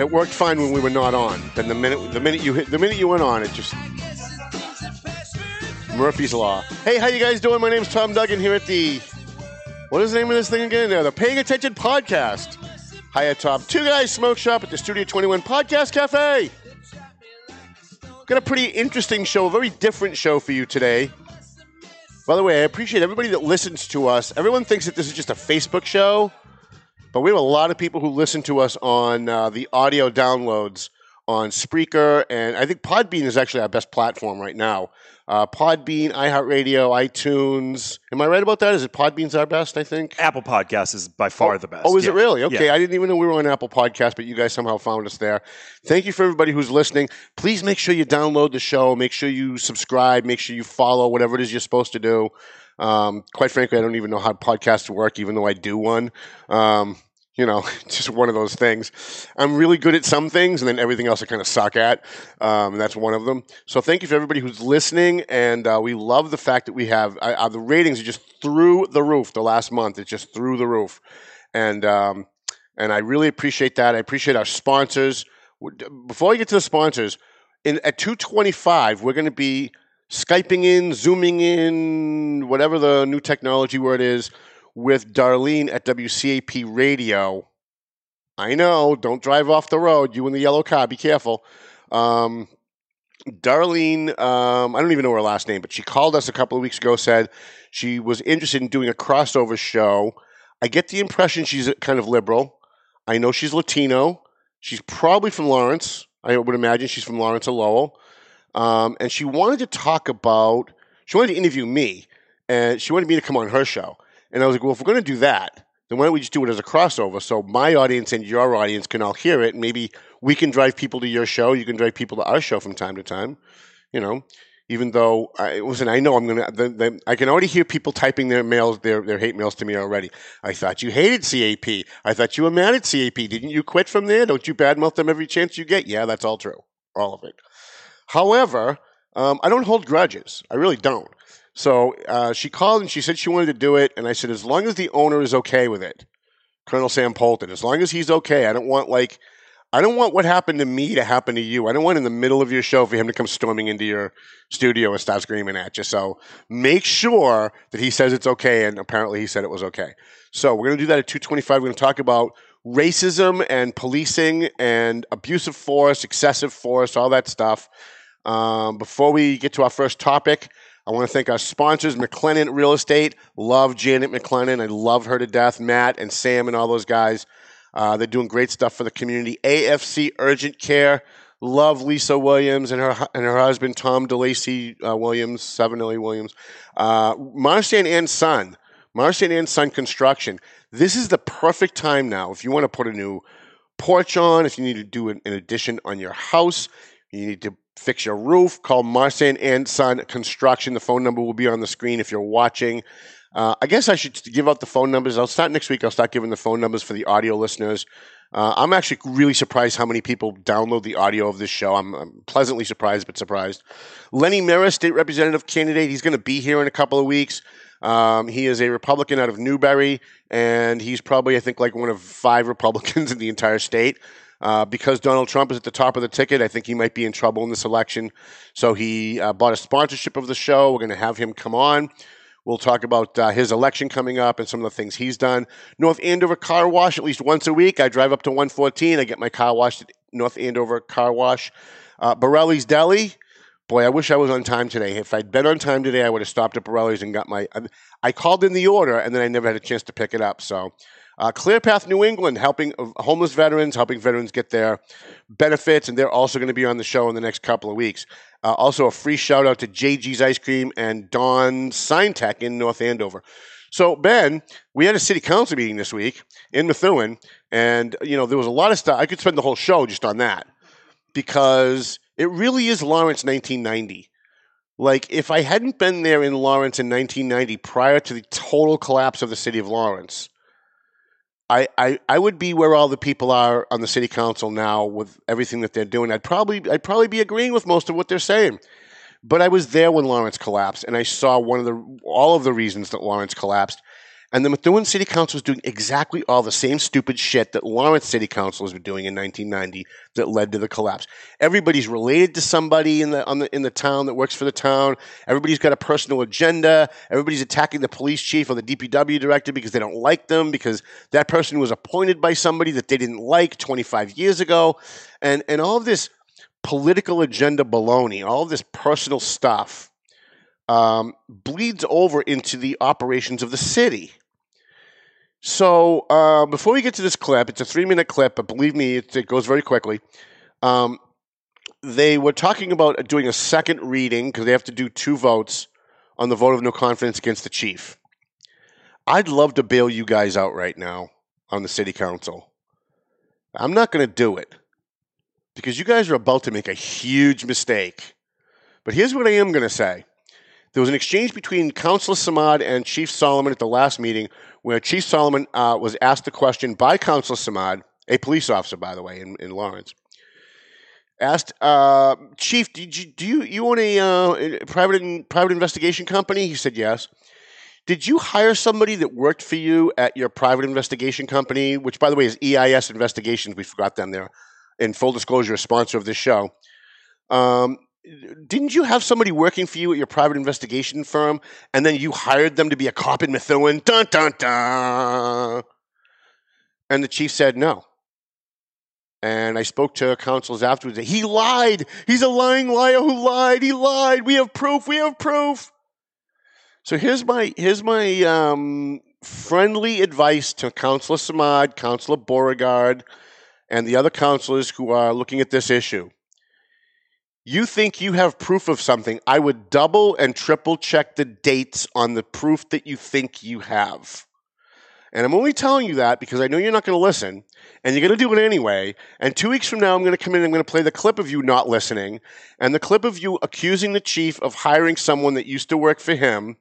It worked fine when we were not on. Then the minute the minute you hit the minute you went on, it just Murphy's Law. Hey, how you guys doing? My name's Tom Duggan here at the what is the name of this thing again? There, the Paying Attention Podcast. Hiya, uh, Tom. Two guys smoke shop at the Studio 21 Podcast Cafe. Got a pretty interesting show, a very different show for you today. By the way, I appreciate everybody that listens to us. Everyone thinks that this is just a Facebook show, but we have a lot of people who listen to us on uh, the audio downloads on Spreaker, and I think Podbean is actually our best platform right now. Uh, Podbean, iHeartRadio, iTunes. Am I right about that? Is it Podbean's our best? I think. Apple Podcast is by far oh, the best. Oh, is it really? Okay, Yeah. I didn't even know we were on Apple Podcast, but you guys somehow found us there. Thank you for everybody who's listening. Please make sure you download the show. Make sure you subscribe. Make sure you follow whatever it is you're supposed to do. Um, quite frankly, I don't even know how podcasts work, even though I do one. Um, you know, just one of those things. I'm really good at some things, and then everything else I kind of suck at. Um, and that's one of them. So thank you for everybody who's listening, and uh, we love the fact that we have uh, uh, the ratings are just through the roof. The last month, it's just through the roof, and um, and I really appreciate that. I appreciate our sponsors. Before I get to the sponsors, in at 225, we're going to be skyping in, zooming in, whatever the new technology word is, with Darlene at WCAP Radio. I know, don't drive off the road. You in the yellow car, be careful. Um, Darlene, um, I don't even know her last name, but she called us a couple of weeks ago, said she was interested in doing a crossover show. I get the impression she's kind of liberal. I know she's Latino. She's probably from Lawrence. I would imagine she's from Lawrence or Lowell. Um, and she wanted to talk about, she wanted to interview me, and she wanted me to come on her show. And I was like, well, if we're going to do that, then why don't we just do it as a crossover so my audience and your audience can all hear it, and maybe we can drive people to your show, you can drive people to our show from time to time, you know. Even though I listen, I know I'm gonna. The, the, I can already hear people typing their mails, their their hate mails to me already. I thought you hated CAP. I thought you were mad at CAP. Didn't you quit from there? Don't you badmouth them every chance you get? Yeah, that's all true, all of it. However, um, I don't hold grudges. I really don't. So uh, she called and she said she wanted to do it, and I said as long as the owner is okay with it, Colonel Sam Polton, as long as he's okay, I don't want like I don't want what happened to me to happen to you. I don't want in the middle of your show for him to come storming into your studio and start screaming at you. So make sure that he says it's okay, and apparently he said it was okay. So we're going to do that at 225. We're going to talk about racism and policing and abusive force, excessive force, all that stuff. Um, before we get to our first topic, I want to thank our sponsors, McLennan Real Estate. Love Janet McLennan. I love her to death. Matt and Sam and all those guys. Uh, they're doing great stuff for the community. AFC Urgent Care. Love Lisa Williams and her and her husband Tom DeLacy uh, Williams, Seven Williams. Uh, and Son. Marcian and Son Construction. This is the perfect time now if you want to put a new porch on, if you need to do an, an addition on your house, you need to fix your roof, call Marsan and Son Construction. The phone number will be on the screen if you're watching. Uh, I guess I should give out the phone numbers. I'll start next week. I'll start giving the phone numbers for the audio listeners. Uh, I'm actually really surprised how many people download the audio of this show. I'm, I'm pleasantly surprised, but surprised. Lenny Mirra, state representative candidate, he's going to be here in a couple of weeks. Um, he is a Republican out of Newbury, and he's probably, I think, like one of five Republicans in the entire state. Uh, because Donald Trump is at the top of the ticket, I think he might be in trouble in this election. So he uh, bought a sponsorship of the show. We're going to have him come on. We'll talk about uh, his election coming up and some of the things he's done. North Andover Car Wash, at least once a week. I drive up to 114. I get my car washed at North Andover Car Wash. Uh, Borelli's Deli. Boy, I wish I was on time today. If I'd been on time today, I would have stopped at Borelli's and got my. I called in the order and then I never had a chance to pick it up. So, uh, ClearPath New England, helping uh, homeless veterans, helping veterans get their benefits, and they're also going to be on the show in the next couple of weeks. Uh, also, a free shout out to JG's Ice Cream and Don Sign Tech in North Andover. So, Ben, we had a city council meeting this week in Methuen, and you know there was a lot of stuff. I could spend the whole show just on that because it really is Lawrence 1990. Like, if I hadn't been there in Lawrence in 1990 prior to the total collapse of the city of Lawrence, I, I, I would be where all the people are on the city council now with everything that they're doing. I'd probably I'd probably be agreeing with most of what they're saying. But I was there when Lawrence collapsed, and I saw one of the all of the reasons that Lawrence collapsed. And the Methuen City Council is doing exactly all the same stupid shit that Lawrence City Council been doing in 1990 that led to the collapse. Everybody's related to somebody in the, the in the town that works for the town. Everybody's got a personal agenda. Everybody's attacking the police chief or the DPW director because they don't like them because that person was appointed by somebody that they didn't like 25 years ago, and and all of this political agenda baloney, all of this personal stuff. Um, bleeds over into the operations of the city. So uh, before we get to this clip, it's a three minute clip, but believe me, it, it goes very quickly. Um, they were talking about doing a second reading because they have to do two votes on the vote of no confidence against the chief. I'd love to bail you guys out right now on the city council. I'm not going to do it because you guys are about to make a huge mistake. But here's what I am going to say. There was an exchange between Councilor Samad and Chief Solomon at the last meeting where Chief Solomon uh, was asked the question by Councilor Samad, a police officer, by the way, in, in Lawrence. Asked, uh, Chief, did you, do you, you own a uh, private, private investigation company? He said, yes. Did you hire somebody that worked for you at your private investigation company, which, by the way, is EIS Investigations? We forgot them there. In full disclosure, a sponsor of this show. Um, didn't you have somebody working for you at your private investigation firm and then you hired them to be a cop in Methuen? Dun dun dun. And the chief said no. And I spoke to counsels afterwards. He lied. He's a lying liar who lied. He lied. We have proof. We have proof. So here's my here's my um, friendly advice to Councilor Samad, Councilor Beauregard, and the other councilors who are looking at this issue you think you have proof of something, I would double and triple check the dates on the proof that you think you have. And I'm only telling you that because I know you're not going to listen and you're going to do it anyway. And two weeks from now, I'm going to come in and I'm going to play the clip of you not listening and the clip of you accusing the chief of hiring someone that used to work for him.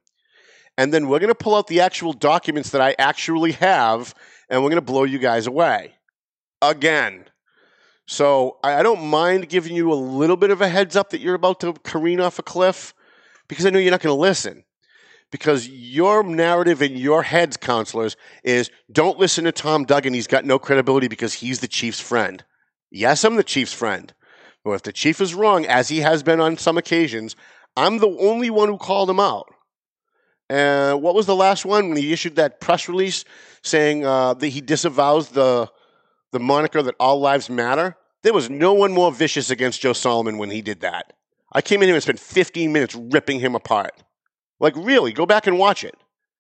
And then we're going to pull out the actual documents that I actually have and we're going to blow you guys away. Again. So I, don't mind giving you a little bit of a heads up that you're about to careen off a cliff because I know you're not going to listen. Because your narrative in your heads, counselors, is don't listen to Tom Duggan. He's got no credibility because he's the chief's friend. Yes, I'm the chief's friend. But if the chief is wrong, as he has been on some occasions, I'm the only one who called him out. And uh, what was the last one when he issued that press release saying uh, that he disavows the the moniker that all lives matter? There was no one more vicious against Joe Solomon when he did that. I came in here and spent 15 minutes ripping him apart. Like, really, go back and watch it.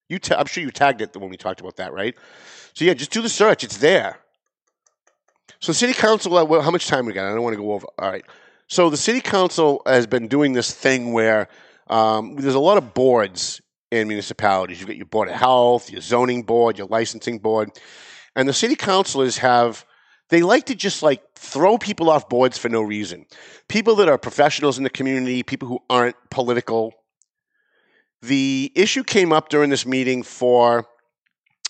You ta- I'm sure you tagged it when we talked about that, right? So, yeah, just do the search. It's there. So, city council, uh, well, how much time we got? I don't want to go over. All right. So, the city council has been doing this thing where um, there's a lot of boards in municipalities. You've got your board of health, your zoning board, your licensing board. And the city councilors have they like to just like throw people off boards for no reason. People that are professionals in the community, people who aren't political. The issue came up during this meeting for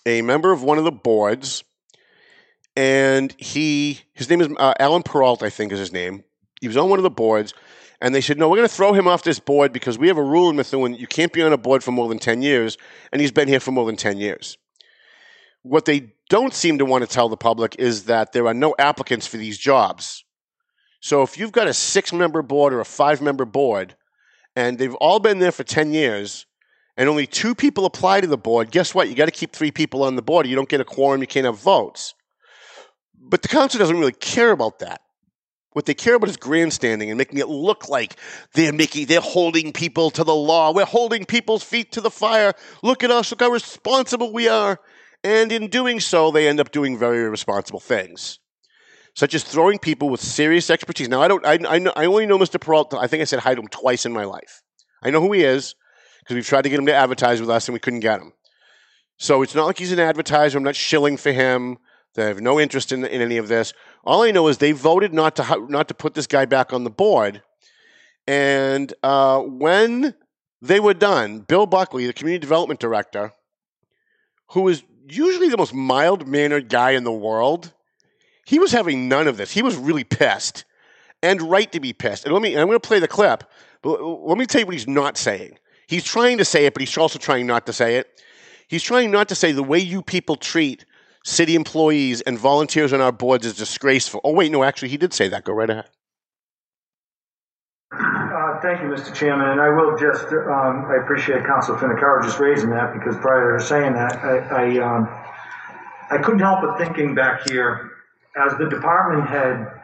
a member of one of the boards, and he his name is uh, Alan Peralt, I think is his name. He was on one of the boards, and they said, "No, we're going to throw him off this board because we have a rule in Methuen: you can't be on a board for more than ten years." And he's been here for more than ten years. What they don't seem to want to tell the public is that there are no applicants for these jobs. So if you've got a six member board or a five member board, and they've all been there for 10 years, and only two people apply to the board, guess what? You got to keep three people on the board. You don't get a quorum, you can't have votes. But the council doesn't really care about that. What they care about is grandstanding and making it look like they're making they're holding people to the law. We're holding people's feet to the fire. Look at us, look how responsible we are. And in doing so, they end up doing very irresponsible things. Such as throwing people with serious expertise. Now, I don't. I, I, know, I only know Mr. Peralta. I think I said hi to him twice in my life. I know who he is because we've tried to get him to advertise with us and we couldn't get him. So it's not like he's an advertiser. I'm not shilling for him. They have no interest in, in any of this. All I know is they voted not to not to put this guy back on the board. And uh, when they were done, Bill Buckley, the community development director, who is usually the most mild mannered guy in the world, he was having none of this. He was really pissed, and right to be pissed. And let me. I'm going to play the clip, but let me tell you what he's not saying. He's trying to say it, but he's also trying not to say it. He's trying not to say the way you people treat city employees and volunteers on our boards is disgraceful. Oh, wait, no, actually, he did say that. Go right ahead. Thank you, Mr. Chairman, and I will just, um, I appreciate Council Finocchiaro just raising that, because prior to saying that, I, I, um, I couldn't help but thinking back here, as the department head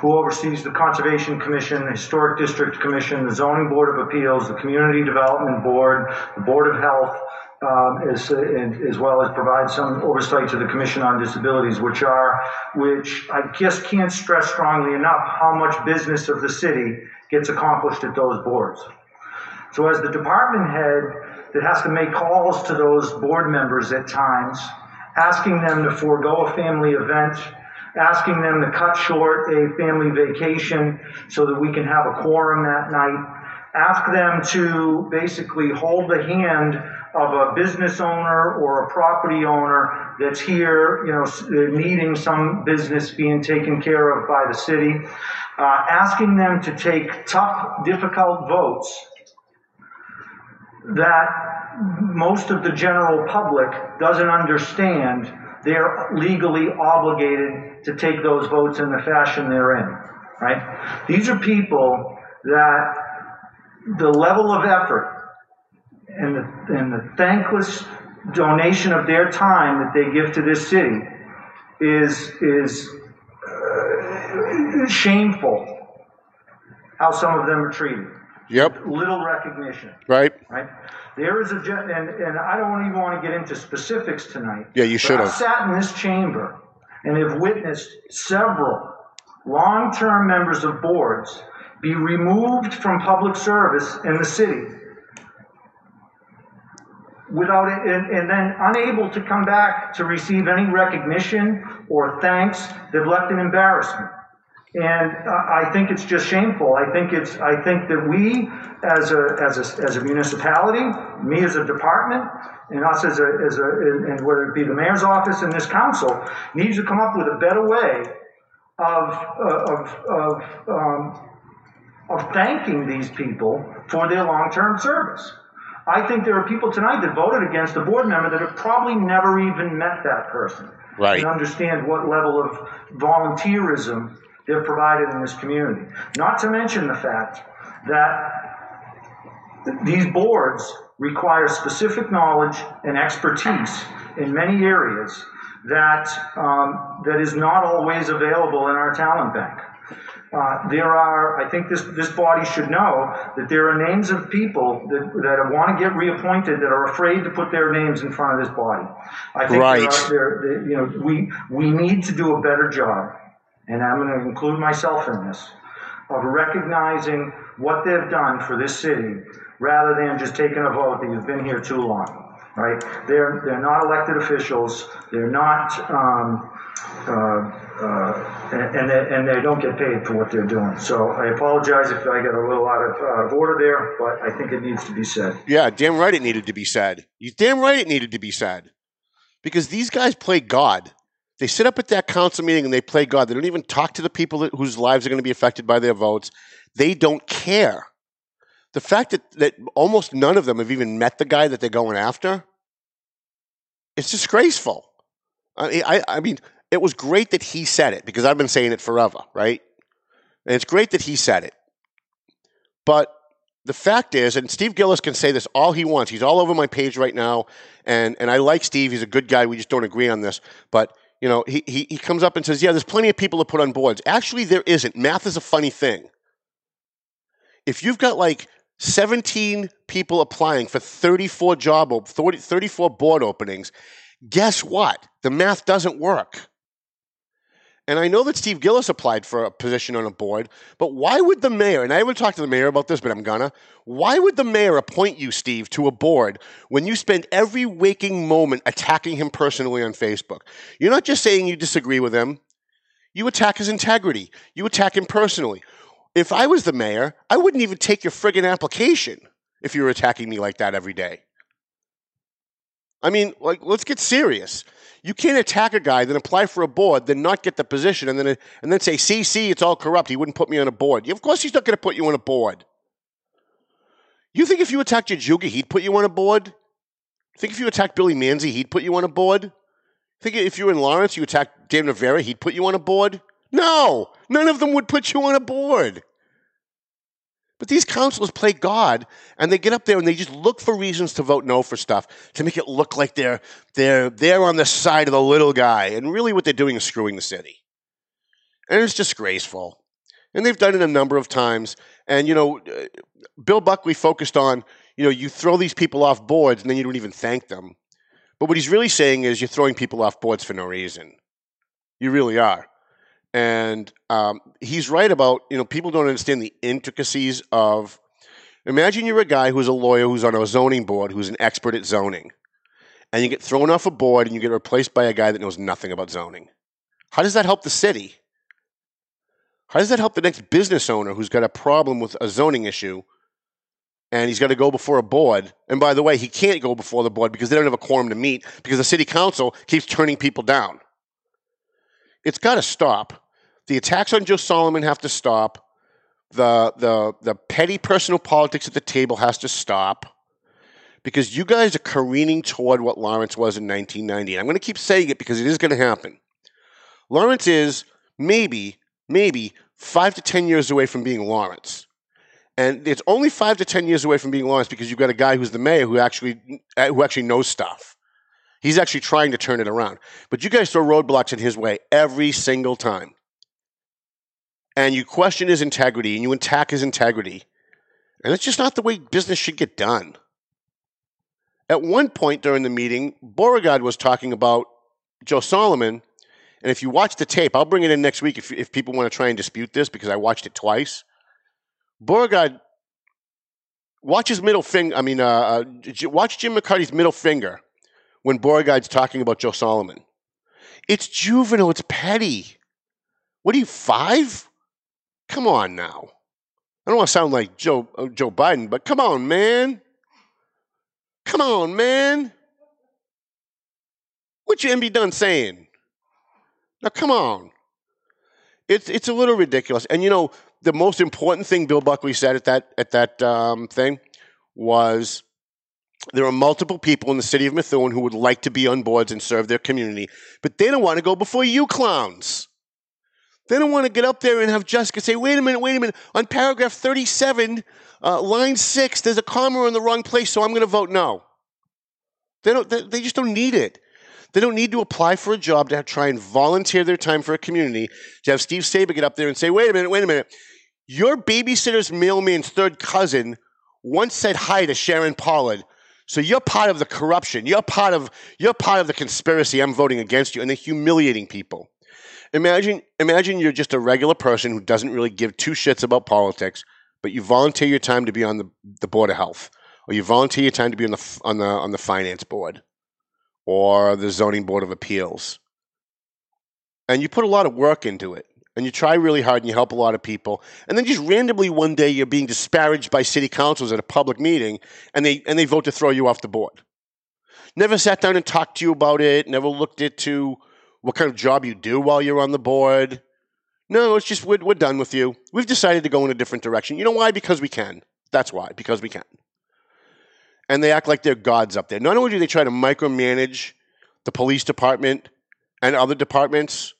who oversees the Conservation Commission, the Historic District Commission, the Zoning Board of Appeals, the Community Development Board, the Board of Health, um, as, as well as provide some oversight to the Commission on Disabilities, which are, which I just can't stress strongly enough how much business of the city gets accomplished at those boards. So as the department head that has to make calls to those board members at times, asking them to forego a family event, asking them to cut short a family vacation so that we can have a quorum that night, ask them to basically hold the hand of a business owner or a property owner that's here, you know, needing some business being taken care of by the city, uh, asking them to take tough, difficult votes that most of the general public doesn't understand they're legally obligated to take those votes in the fashion they're in, right? These are people that the level of effort and the, and the thankless donation of their time that they give to this city is, is uh, shameful how some of them are treated. Yep. Little recognition Right. right? There is a, and, and I don't even want to get into specifics tonight. Yeah, you should I've have. sat in this chamber and have witnessed several long-term members of boards be removed from public service in the city without it, and, and then unable to come back to receive any recognition or thanks. They've left an embarrassment. And uh, I think it's just shameful. I think it's, I think that we, as a, as a, as a municipality, me as a department, and us as a, as a, and whether it be the mayor's office and this council, needs to come up with a better way of, uh, of, of, um, of thanking these people for their long-term service. I think there are people tonight that voted against a board member that have probably never even met that person. Right. And understand what level of volunteerism they've provided in this community. Not to mention the fact that these boards require specific knowledge and expertise in many areas that, um, that is not always available in our talent bank. Uh, there are, I think this, this body should know that there are names of people that, that want to get reappointed that are afraid to put their names in front of this body. I think there Right. are- there, there- you know, we, we need to do a better job, and I'm going to include myself in this, of recognizing what they've done for this city rather than just taking a vote that you've been here too long, right? They're, they're not elected officials, they're not, um, Uh, uh, and, and they, and they don't get paid for what they're doing. So I apologize if I got a little out of, out of order there, but I think it needs to be said. Yeah, damn right it needed to be said. You damn right it needed to be said. Because these guys play God. They sit up at that council meeting and they play God. They don't even talk to the people that, whose lives are going to be affected by their votes. They don't care. The fact that, that almost none of them have even met the guy that they're going after, it's disgraceful. I, I, I mean, it was great that he said it because I've been saying it forever, right? And it's great that he said it. But the fact is, and Steve Gillis can say this all he wants. He's all over my page right now, and and I like Steve. He's a good guy. We just don't agree on this, but. You know, he, he, he comes up and says, Yeah, there's plenty of people to put on boards. Actually, there isn't. Math is a funny thing. If you've got like 17 people applying for 34 job op- 30 34 board openings, guess what? The math doesn't work. And I know that Steve Gillis applied for a position on a board, but why would the mayor, and I haven't talked to the mayor about this, but I'm gonna, why would the mayor appoint you, Steve, to a board when you spend every waking moment attacking him personally on Facebook? You're not just saying you disagree with him, you attack his integrity, you attack him personally. If I was the mayor, I wouldn't even take your friggin' application if you were attacking me like that every day. I mean, like, let's get serious. You can't attack a guy, then apply for a board, then not get the position, and then and then say, "See, see, it's all corrupt. He wouldn't put me on a board." Of course, he's not going to put you on a board. You think if you attacked Jajuga, he'd put you on a board? Think if you attacked Billy Manzi, he'd put you on a board? Think if you were in Lawrence, you attacked Dave Rivera, he'd put you on a board? No, none of them would put you on a board. But these councilors play God, and they get up there and they just look for reasons to vote no for stuff to make it look like they're they're they're on the side of the little guy, and really what they're doing is screwing the city, and it's disgraceful. And they've done it a number of times. And you know, uh, Bill Buckley focused on you know you throw these people off boards and then you don't even thank them. But what he's really saying is you're throwing people off boards for no reason. You really are. And um, he's right about, you know, people don't understand the intricacies of. Imagine you're a guy who's a lawyer who's on a zoning board who's an expert at zoning. And you get thrown off a board and you get replaced by a guy that knows nothing about zoning. How does that help the city? How does that help the next business owner who's got a problem with a zoning issue and he's got to go before a board? And by the way, he can't go before the board because they don't have a quorum to meet because the city council keeps turning people down. It's got to stop. The attacks on Joe Solomon have to stop. The, the, the petty personal politics at the table has to stop because you guys are careening toward what Lawrence was in 1990. And I'm going to keep saying it because it is going to happen. Lawrence is maybe, maybe five to 10 years away from being Lawrence. And it's only five to 10 years away from being Lawrence because you've got a guy who's the mayor who actually, uh, who actually knows stuff. He's actually trying to turn it around. But you guys throw roadblocks in his way every single time. And you question his integrity and you attack his integrity. And it's just not the way business should get done. At one point during the meeting, Beauregard was talking about Joe Solomon. And if you watch the tape, I'll bring it in next week if, if people want to try and dispute this because I watched it twice. Beauregard, watch his middle finger. I mean, uh, uh, watch Jim McCarty's middle finger when Beauregard's talking about Joe Solomon. It's juvenile. It's petty. What are you, five? Come on now. I don't want to sound like Joe, uh, Joe Biden, but come on, man. Come on, man. What you be done saying? Now, come on. It's, it's a little ridiculous. And, you know, the most important thing Bill Buckley said at that, at that um, thing was there are multiple people in the city of Methuen who would like to be on boards and serve their community, but they don't want to go before you clowns. They don't want to get up there and have Jessica say, wait a minute, wait a minute. On paragraph 37, uh, line six, there's a comma in the wrong place, so I'm going to vote no. They, don't, they, they just don't need it. They don't need to apply for a job to try and volunteer their time for a community to have Steve Saba get up there and say, wait a minute, wait a minute. Your babysitter's mailman's third cousin once said hi to Sharon Pollard. So you're part of the corruption. You're part of you're part of the conspiracy. I'm voting against you, and they're humiliating people. Imagine imagine you're just a regular person who doesn't really give two shits about politics, but you volunteer your time to be on the, the board of health, or you volunteer your time to be on the on the on the finance board, or the zoning board of appeals, and you put a lot of work into it and you try really hard and you help a lot of people and then just randomly one day you're being disparaged by city councils at a public meeting and they and they vote to throw you off the board. Never sat down and talked to you about it never looked into what kind of job you do while you're on the board. No it's just we're, we're done with you. We've decided to go in a different direction. You know why? Because we can. That's why. Because we can. And they act like they're gods up there. Not only do they try to micromanage the police department and other departments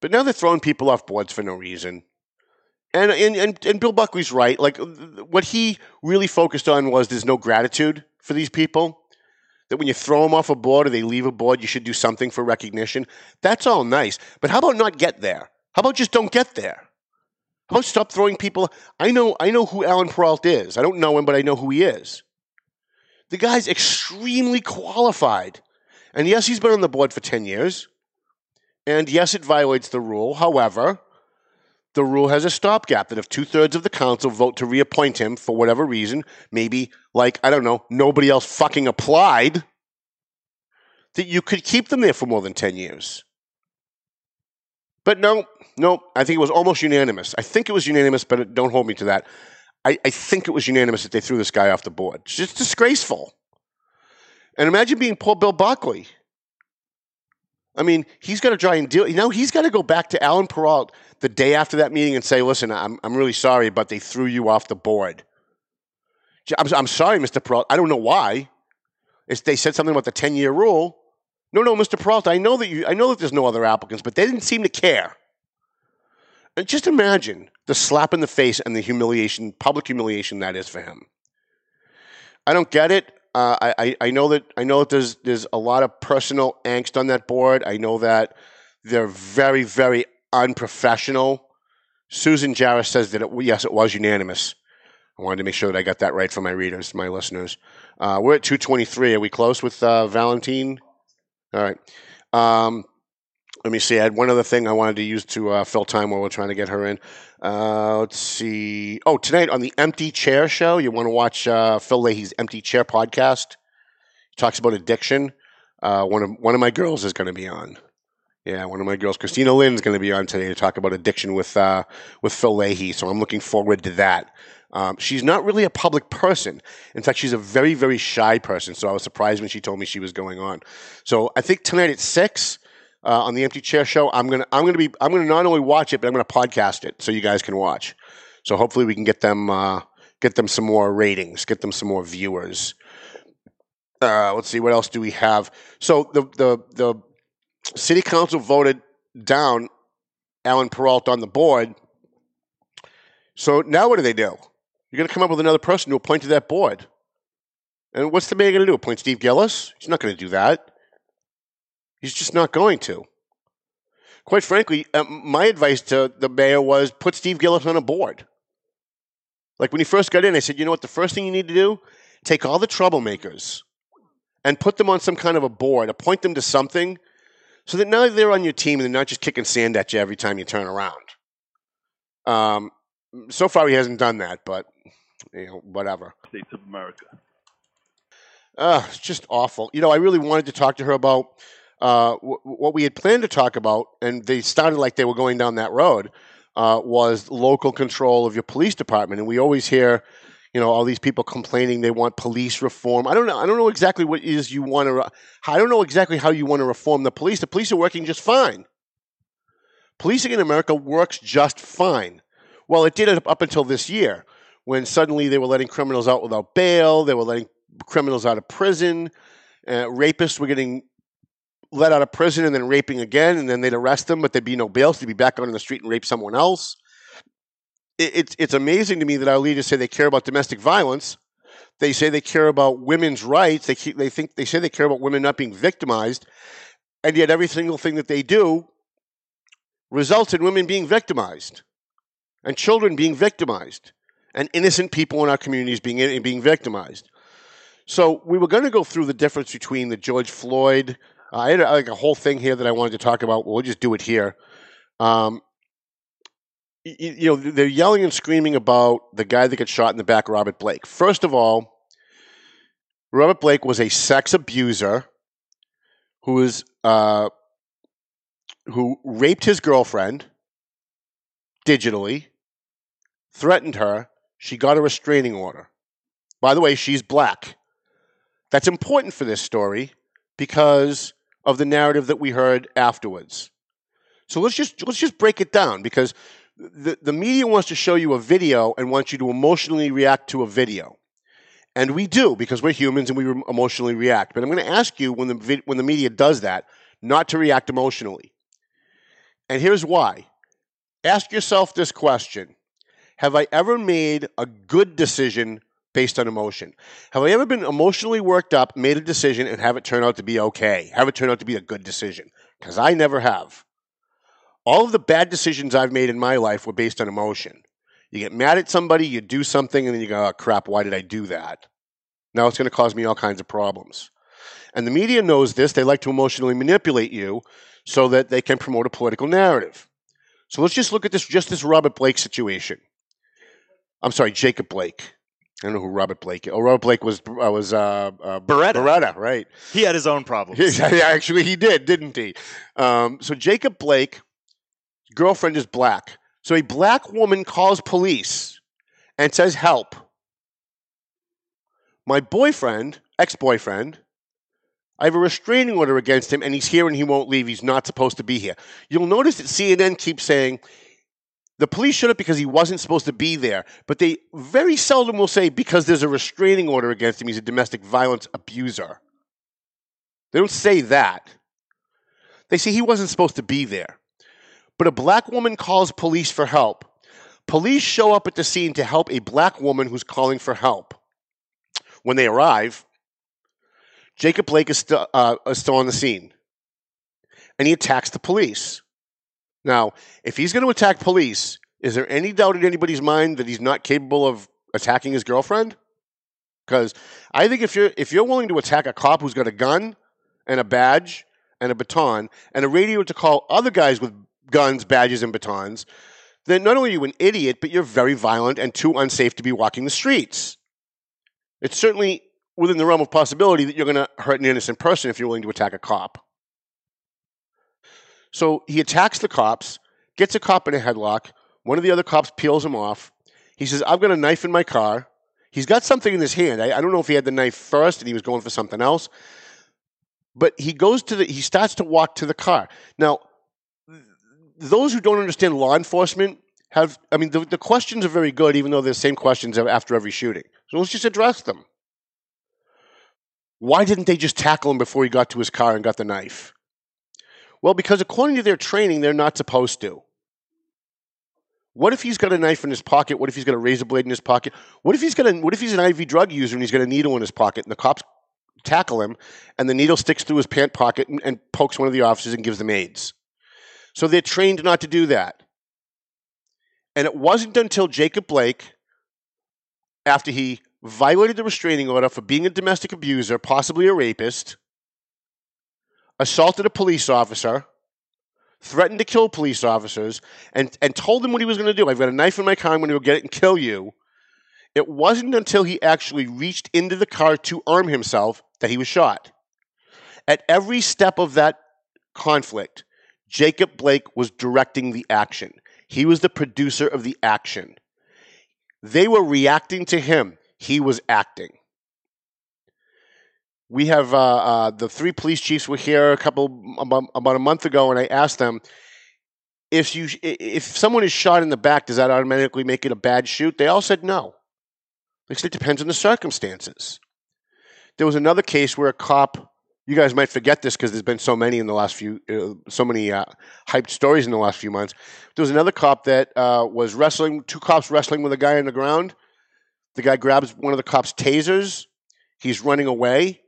but now they're throwing people off boards for no reason. And, and and and Bill Buckley's right. Like what he really focused on was there's no gratitude for these people. That when you throw them off a board or they leave a board, you should do something for recognition. That's all nice. But how about not get there? How about just don't get there? How about stop throwing people? I know I know who Alan Peralt is. I don't know him, but I know who he is. The guy's extremely qualified. And yes, he's been on the board for 10 years. And yes, it violates the rule. However, the rule has a stopgap that if two thirds of the council vote to reappoint him for whatever reason, maybe like, I don't know, nobody else fucking applied, that you could keep them there for more than 10 years. But no, no, I think it was almost unanimous. I think it was unanimous, but don't hold me to that. I, I think it was unanimous that they threw this guy off the board. It's just disgraceful. And imagine being poor Bill Buckley. I mean, he's got to try and deal. You know, he's got to go back to Alan Peralt the day after that meeting and say, "Listen, I'm I'm really sorry, but they threw you off the board." I'm I'm sorry, Mr. Peralt. I don't know why. It's, they said something about the ten year rule. No, no, Mr. Peralt. I know that you. I know that there's no other applicants, but they didn't seem to care. And just imagine the slap in the face and the humiliation, public humiliation that is for him. I don't get it. Uh, I, I know that I know that there's there's a lot of personal angst on that board. I know that they're very very unprofessional. Susan Jarris says that it, yes, it was unanimous. I wanted to make sure that I got that right for my readers, my listeners. Uh, we're at 223. Are we close with uh, Valentine? All right. Um, let me see. I had one other thing I wanted to use to uh, fill time while we're trying to get her in. Uh, let's see. Oh, tonight on the Empty Chair Show, you want to watch uh, Phil Leahy's Empty Chair podcast. He talks about addiction. Uh, one of one of my girls is going to be on. Yeah, one of my girls, Christina Lynn, is going to be on today to talk about addiction with uh, with Phil Leahy. So I'm looking forward to that. Um, she's not really a public person. In fact, she's a very, very shy person. So I was surprised when she told me she was going on. So I think tonight at six, uh, on the Empty Chair Show. I'm gonna I'm gonna be I'm gonna not only watch it, but I'm gonna podcast it so you guys can watch. So hopefully we can get them uh, get them some more ratings, get them some more viewers. Uh, let's see what else do we have. So the the the city council voted down Alan Peralt on the board. So now what do they do? You're going to come up with another person to appoint to that board. And what's the mayor going to do? Appoint Steve Gillis? He's not going to do that. He's just not going to. Quite frankly, uh, my advice to the mayor was put Steve Gillis on a board. Like when he first got in, I said, you know what, the first thing you need to do? Take all the troublemakers and put them on some kind of a board, appoint them to something so that now they're on your team and they're not just kicking sand at you every time you turn around. Um, so far, he hasn't done that, but you know, whatever. States of America. Uh, it's just awful. You know, I really wanted to talk to her about uh, w- what we had planned to talk about, and they started like they were going down that road, uh, was local control of your police department. And we always hear, you know, all these people complaining they want police reform. I don't know. I don't know exactly what is you want to. I don't know exactly how you want to reform the police. The police are working just fine. Policing in America works just fine. Well, it did up until this year, when suddenly they were letting criminals out without bail. They were letting criminals out of prison. Uh, rapists were getting let out of prison and then raping again, and then they'd arrest them, but there'd be no bail, so they'd be back out on the street and rape someone else. It, it's it's amazing to me that our leaders say they care about domestic violence. They say they care about women's rights. They keep, they think they say they care about women not being victimized, and yet every single thing that they do results in women being victimized, and children being victimized, and innocent people in our communities being being victimized. So we were going to go through the difference between the George Floyd I had a, like a whole thing here that I wanted to talk about. We'll just do it here. Um, you, you know, they're yelling and screaming about the guy that got shot in the back, Robert Blake. First of all, Robert Blake was a sex abuser who was uh, who raped his girlfriend digitally, threatened her. She got a restraining order. By the way, she's black. That's important for this story because of the narrative that we heard afterwards. So let's just let's just break it down because the, the media wants to show you a video and wants you to emotionally react to a video. And we do because we're humans and we emotionally react. But I'm going to ask you when the when the media does that not to react emotionally. And here's why. Ask yourself this question. have I ever made a good decision based on emotion? Have I ever been emotionally worked up, made a decision, and have it turn out to be okay? Have it turn out to be a good decision? Because I never have. All of the bad decisions I've made in my life were based on emotion. You get mad at somebody, you do something, and then you go, oh, crap, why did I do that? Now it's going to cause me all kinds of problems. And the media knows this. They like to emotionally manipulate you so that they can promote a political narrative. So let's just look at this, just this Robert Blake situation. I'm sorry, Jacob Blake. I don't know who Robert Blake is. Oh, Robert Blake was uh, was uh, uh, Baretta. Baretta, right? He had his own problems. Yeah, Actually, he did, didn't he? Um, so Jacob Blake, girlfriend is black. So a black woman calls police and says, "Help! My boyfriend, ex-boyfriend, I have a restraining order against him, and he's here and he won't leave. He's not supposed to be here." You'll notice that CNN keeps saying the police showed up because he wasn't supposed to be there, but they very seldom will say because there's a restraining order against him, he's a domestic violence abuser. They don't say that. They say he wasn't supposed to be there. But a black woman calls police for help. Police show up at the scene to help a black woman who's calling for help. When they arrive, Jacob Blake is, st- uh, is still on the scene, and he attacks the police. Now, if he's going to attack police, is there any doubt in anybody's mind that he's not capable of attacking his girlfriend? Because I think if you're if you're willing to attack a cop who's got a gun and a badge and a baton and a radio to call other guys with guns, badges, and batons, then not only are you an idiot, but you're very violent and too unsafe to be walking the streets. It's certainly within the realm of possibility that you're going to hurt an innocent person if you're willing to attack a cop. So he attacks the cops, gets a cop in a headlock. One of the other cops peels him off. He says, I've got a knife in my car. He's got something in his hand. I, I don't know if he had the knife first and he was going for something else. But he goes to the, he starts to walk to the car. Now, those who don't understand law enforcement have, I mean, the, the questions are very good, even though they're the same questions after every shooting. So let's just address them. Why didn't they just tackle him before he got to his car and got the knife? Well, because according to their training, they're not supposed to. What if he's got a knife in his pocket? What if he's got a razor blade in his pocket? What if he's got a, what if he's an IV drug user and he's got a needle in his pocket and the cops tackle him and the needle sticks through his pant pocket and, and pokes one of the officers and gives them AIDS? So they're trained not to do that. And it wasn't until Jacob Blake, after he violated the restraining order for being a domestic abuser, possibly a rapist, assaulted a police officer, threatened to kill police officers, and, and told them what he was going to do. I've got a knife in my car, I'm going to go get it and kill you. It wasn't until he actually reached into the car to arm himself that he was shot. At every step of that conflict, Jacob Blake was directing the action. He was the producer of the action. They were reacting to him. He was acting we have uh, uh, the three police chiefs were here a couple about, a month ago, and I asked them if you if someone is shot in the back, does that automatically make it a bad shoot? They all said no. Said it depends on the circumstances. There was another case where a cop. You guys might forget this because there's been so many in the last few, uh, so many uh, hyped stories in the last few months. There was another cop that uh, was wrestling, two cops wrestling with a guy on the ground. The guy grabs one of the cops' tasers. He's running away.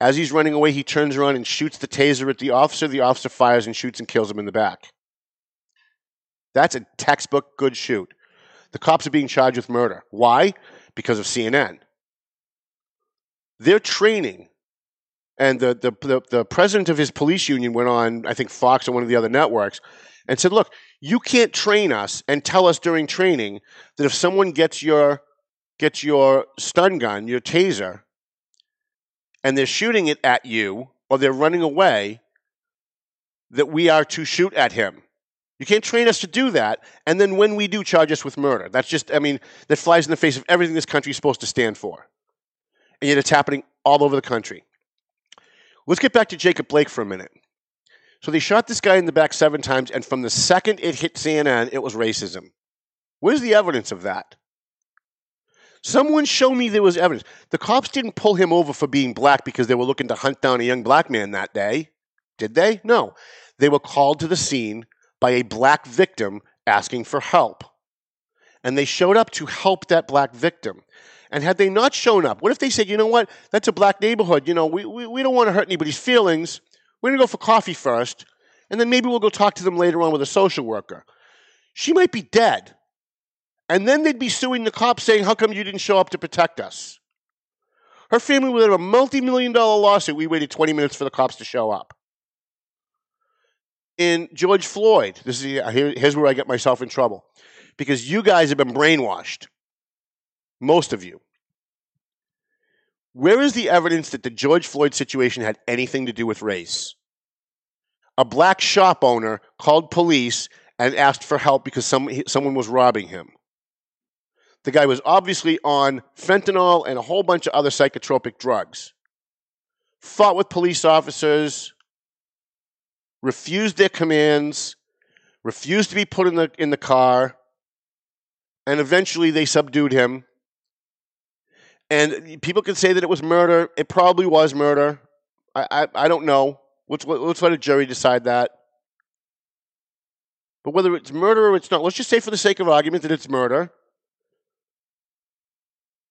As he's running away, he turns around and shoots the taser at the officer. The officer fires and shoots and kills him in the back. That's a textbook good shoot. The cops are being charged with murder. Why? Because of CNN. They're training. And the, the, the, the president of his police union went on, I think, Fox or one of the other networks, and said, Look, you can't train us and tell us during training that if someone gets your, gets your stun gun, your taser, and they're shooting it at you or they're running away, that we are to shoot at him. You can't train us to do that, and then when we do, charge us with murder. That's just, I mean, that flies in the face of everything this country is supposed to stand for. And yet it's happening all over the country. Let's get back to Jacob Blake for a minute. So they shot this guy in the back seven times, and from the second it hit CNN, it was racism. Where's the evidence of that? Someone show me there was evidence. The cops didn't pull him over for being black because they were looking to hunt down a young black man that day. Did they? No. They were called to the scene by a black victim asking for help. and they showed up to help that black victim. And had they not shown up, what if they said, you know what, that's a black neighborhood, you know, we, we, we don't want to hurt anybody's feelings. We're going to go for coffee first, and then maybe we'll go talk to them later on with a social worker. She might be dead. And then they'd be suing the cops saying, how come you didn't show up to protect us? Her family would have a multi million dollar lawsuit. We waited 20 minutes for the cops to show up. In George Floyd, this is uh, here, here's where I get myself in trouble because you guys have been brainwashed. Most of you. Where is the evidence that the George Floyd situation had anything to do with race? A black shop owner called police and asked for help because some, someone was robbing him. The guy was obviously on fentanyl and a whole bunch of other psychotropic drugs. Fought with police officers, refused their commands, refused to be put in the, in the car, and eventually they subdued him. And people can say that it was murder. It probably was murder. I, I, I don't know. Let's, let's let a jury decide that. But whether it's murder or it's not, let's just say for the sake of argument that it's murder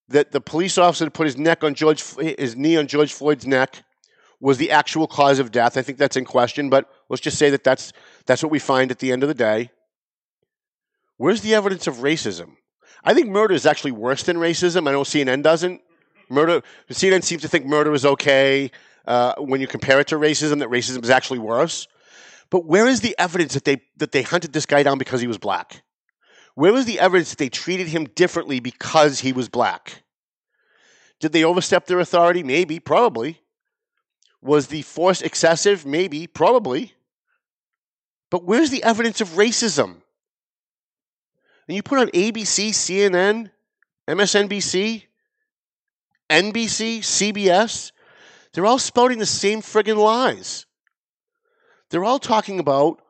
that the police officer that put his neck on George, his knee on George Floyd's neck, was the actual cause of death. I think that's in question, but let's just say that that's that's what we find at the end of the day. Where's the evidence of racism? I think murder is actually worse than racism. I know CNN doesn't. Murder, CNN seems to think murder is okay uh, when you compare it to racism. That racism is actually worse. But where is the evidence that they that they hunted this guy down because he was black? Where was the evidence that they treated him differently because he was black? Did they overstep their authority? Maybe, probably. Was the force excessive? Maybe, probably. But where's the evidence of racism? And you put on ABC, CNN, MSNBC, NBC, CBS, they're all spouting the same friggin' lies. They're all talking about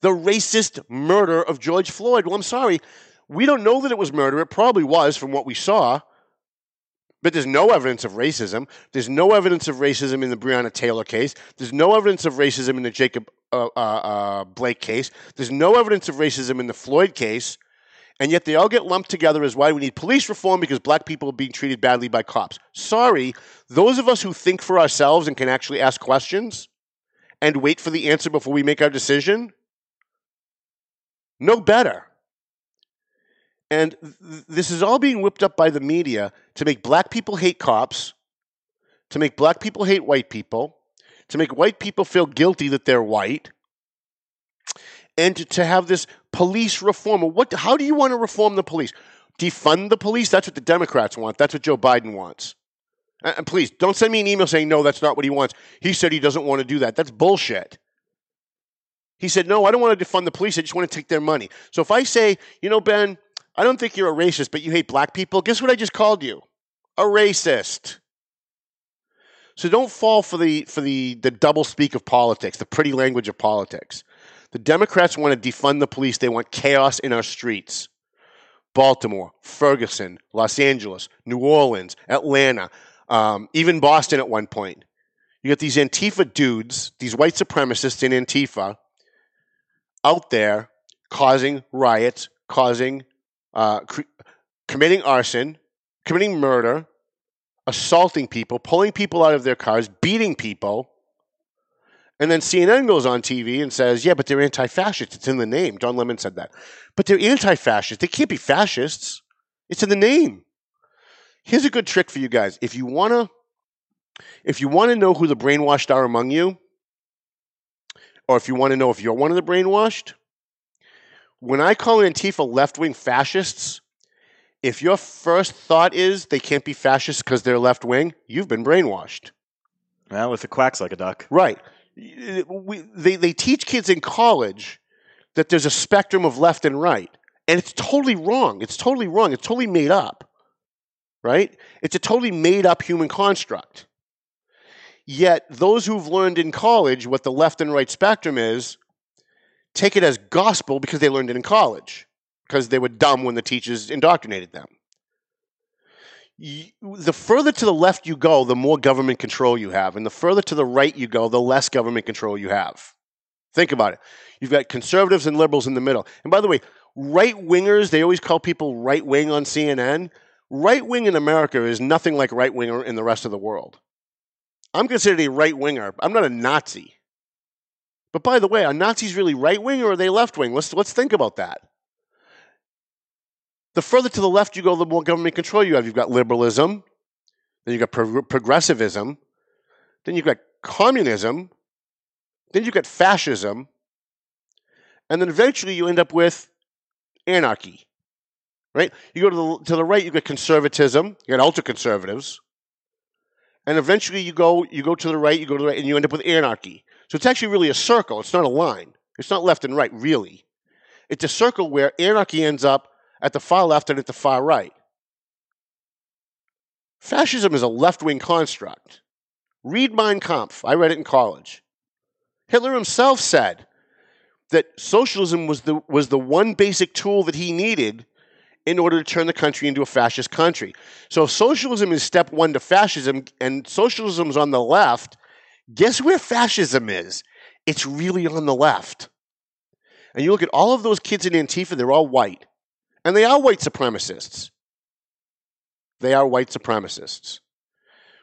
the racist murder of George Floyd. Well, I'm sorry. We don't know that it was murder. It probably was from what we saw. But there's no evidence of racism. There's no evidence of racism in the Breonna Taylor case. There's no evidence of racism in the Jacob uh, uh, uh, Blake case. There's no evidence of racism in the Floyd case. And yet they all get lumped together as why we need police reform because black people are being treated badly by cops. Sorry, those of us who think for ourselves and can actually ask questions and wait for the answer before we make our decision no better. And th- this is all being whipped up by the media to make black people hate cops, to make black people hate white people, to make white people feel guilty that they're white, and to, to have this police reform. What, how do you want to reform the police? Defund the police? That's what the Democrats want. That's what Joe Biden wants. And please, don't send me an email saying, no, that's not what he wants. He said he doesn't want to do that. That's bullshit. He said, No, I don't want to defund the police. I just want to take their money. So if I say, You know, Ben, I don't think you're a racist, but you hate black people, guess what I just called you? A racist. So don't fall for the for the the double speak of politics, the pretty language of politics. The Democrats want to defund the police. They want chaos in our streets. Baltimore, Ferguson, Los Angeles, New Orleans, Atlanta, um, even Boston at one point. You got these Antifa dudes, these white supremacists in Antifa, out there causing riots, causing, uh, cr- committing arson, committing murder, assaulting people, pulling people out of their cars, beating people. And then CNN goes on TV and says, yeah, but they're anti fascist. It's in the name. Don Lemon said that. But they're anti fascist. They can't be fascists. It's in the name. Here's a good trick for you guys. If you want to if you want to know who the brainwashed are among you, or if you want to know if you're one of the brainwashed, when I call Antifa left wing fascists, if your first thought is they can't be fascists because they're left wing, you've been brainwashed. Well, if it quacks like a duck. Right. We, they, they teach kids in college that there's a spectrum of left and right. And it's totally wrong. It's totally wrong. It's totally made up. Right? It's a totally made up human construct. Yet, those who've learned in college what the left and right spectrum is take it as gospel because they learned it in college, because they were dumb when the teachers indoctrinated them. The further to the left you go, the more government control you have. And the further to the right you go, the less government control you have. Think about it. You've got conservatives and liberals in the middle. And by the way, right wingers, they always call people right wing on CNN. Right wing in America is nothing like right winger in the rest of the world. I'm considered a right winger. I'm not a Nazi. But by the way, are Nazis really right wing or are they left wing? Let's, let's think about that. The further to the left you go, the more government control you have. You've got liberalism, then you've got pro- progressivism, then you've got communism, then you've got fascism, and then eventually you end up with anarchy. Right? You go to the to the right, you get conservatism, you got ultra conservatives, and eventually you go you go to the right, you go to the right, and you end up with anarchy. So it's actually really a circle. It's not a line. It's not left and right, really. It's a circle where anarchy ends up at the far left and at the far right. Fascism is a left wing construct. Read Mein Kampf. I read it in college. Hitler himself said that socialism was the, was the one basic tool that he needed in order to turn the country into a fascist country. So if socialism is step one to fascism and socialism is on the left, guess where fascism is? It's really on the left. And you look at all of those kids in Antifa, they're all white. And they are white supremacists. They are white supremacists.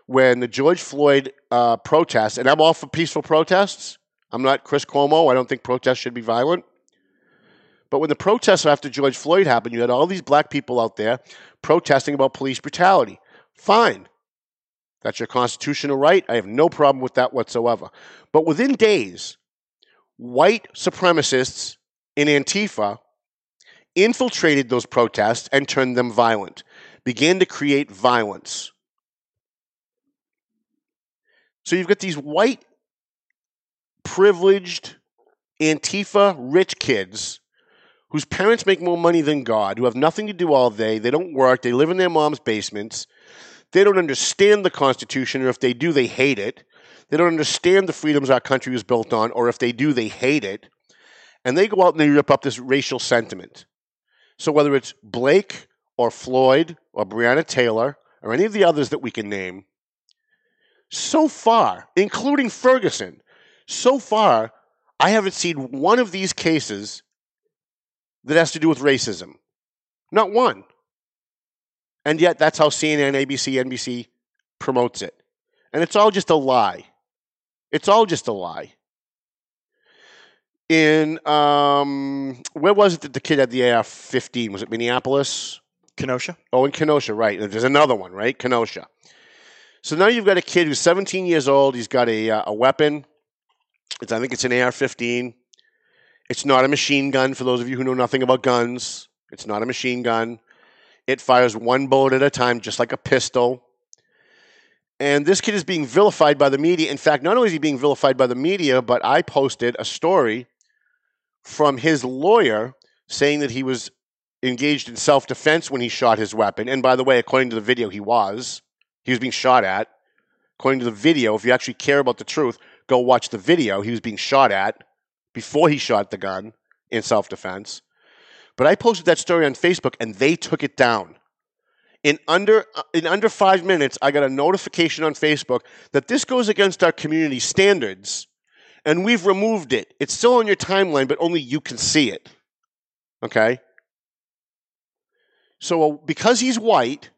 When the George Floyd uh, protests, and I'm all for peaceful protests, I'm not Chris Cuomo. I don't think protests should be violent. But when the protests after George Floyd happened, you had all these black people out there protesting about police brutality. Fine. That's your constitutional right. I have no problem with that whatsoever. But within days, white supremacists in Antifa infiltrated those protests and turned them violent, began to create violence. So you've got these white, privileged, Antifa rich kids whose parents make more money than God, who have nothing to do all day, they don't work, they live in their mom's basements, they don't understand the Constitution, or if they do, they hate it. They don't understand the freedoms our country was built on, or if they do, they hate it. And they go out and they rip up this racial sentiment. So whether it's Blake or Floyd or Breonna Taylor or any of the others that we can name, so far, including Ferguson, so far, I haven't seen one of these cases that has to do with racism. Not one. And yet, that's how CNN, ABC, NBC promotes it. And it's all just a lie. It's all just a lie. In, um, where was it that the kid had the AR 15? Was it Minneapolis? Kenosha. Oh, in Kenosha, right. There's another one, right? Kenosha. So now you've got a kid who's 17 years old. He's got a, uh, a weapon. It's, I think it's an AR 15. It's not a machine gun for those of you who know nothing about guns. It's not a machine gun. It fires one bullet at a time, just like a pistol. And this kid is being vilified by the media. In fact, not only is he being vilified by the media, but I posted a story from his lawyer saying that he was engaged in self defense when he shot his weapon. And by the way, according to the video, he was. He was being shot at. According to the video, if you actually care about the truth, go watch the video. He was being shot at before he shot the gun in self defense. But I posted that story on Facebook and they took it down. In under uh, in under 5 minutes I got a notification on Facebook that this goes against our community standards and we've removed it. It's still on your timeline but only you can see it. Okay? So uh, because he's white,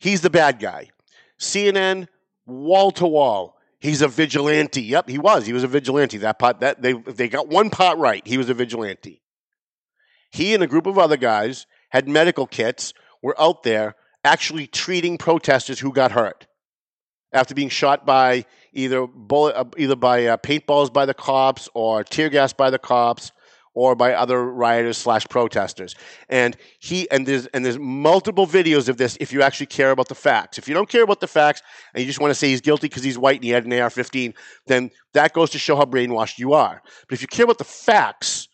he's the bad guy. CNN wall to wall. He's a vigilante. Yep, he was. He was a vigilante. That part that they they got one part right. He was a vigilante. He and a group of other guys had medical kits, were out there actually treating protesters who got hurt after being shot by either bullet, uh, either by uh, paintballs by the cops or tear gas by the cops or by other rioters slash protesters. And he and there's and there's multiple videos of this if you actually care about the facts. If you don't care about the facts and you just want to say he's guilty because he's white and he had an AR-15, then that goes to show how brainwashed you are. But if you care about the facts,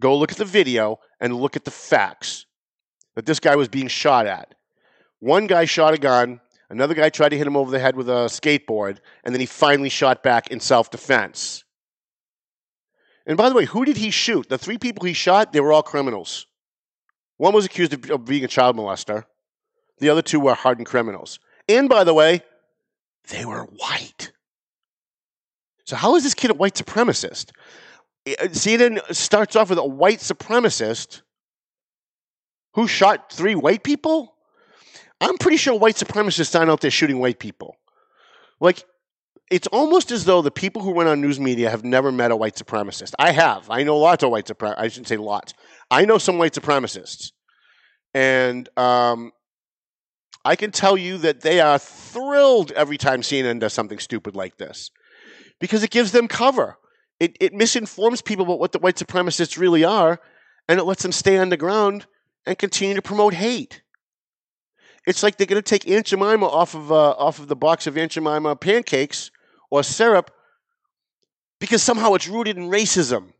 go look at the video and look at the facts that this guy was being shot at. One guy shot a gun, another guy tried to hit him over the head with a skateboard, and then he finally shot back in self defense. And by the way, who did he shoot? The three people he shot, they were all criminals. One was accused of, of being a child molester. The other two were hardened criminals. And by the way, they were white. So how is this kid a white supremacist? uh, CNN starts off with a white supremacist who shot three white people. I'm pretty sure white supremacists aren't out there shooting white people. Like, it's almost as though the people who run on news media have never met a white supremacist. I have. I know lots of white supremacists. I shouldn't say lots. I know some white supremacists. And um, I can tell you that they are thrilled every time CNN does something stupid like this because it gives them cover. It, it misinforms people about what the white supremacists really are, and it lets them stay on the ground and continue to promote hate. It's like they're going to take Aunt Jemima off of uh, off of the box of Aunt Jemima pancakes or syrup because somehow it's rooted in racism.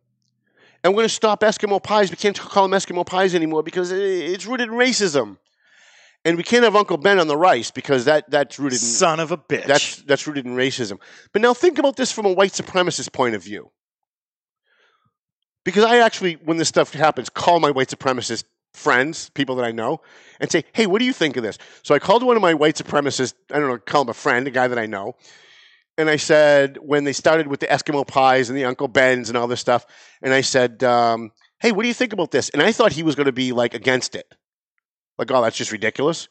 And we're going to stop Eskimo pies. We can't call them Eskimo pies anymore because it's rooted in racism. And we can't have Uncle Ben on the rice because that, that's rooted in Son of a bitch. that's that's rooted in racism. But now think about this from a white supremacist point of view. Because I actually, when this stuff happens, call my white supremacist friends, people that I know, and say, "Hey, what do you think of this?" So I called one of my white supremacist, I don't know, call him a friend, a guy that I know, and I said when they started with the Eskimo pies and the Uncle Bens and all this stuff, and I said, um, "Hey, what do you think about this?" And I thought he was going to be like against it, like, "Oh, that's just ridiculous."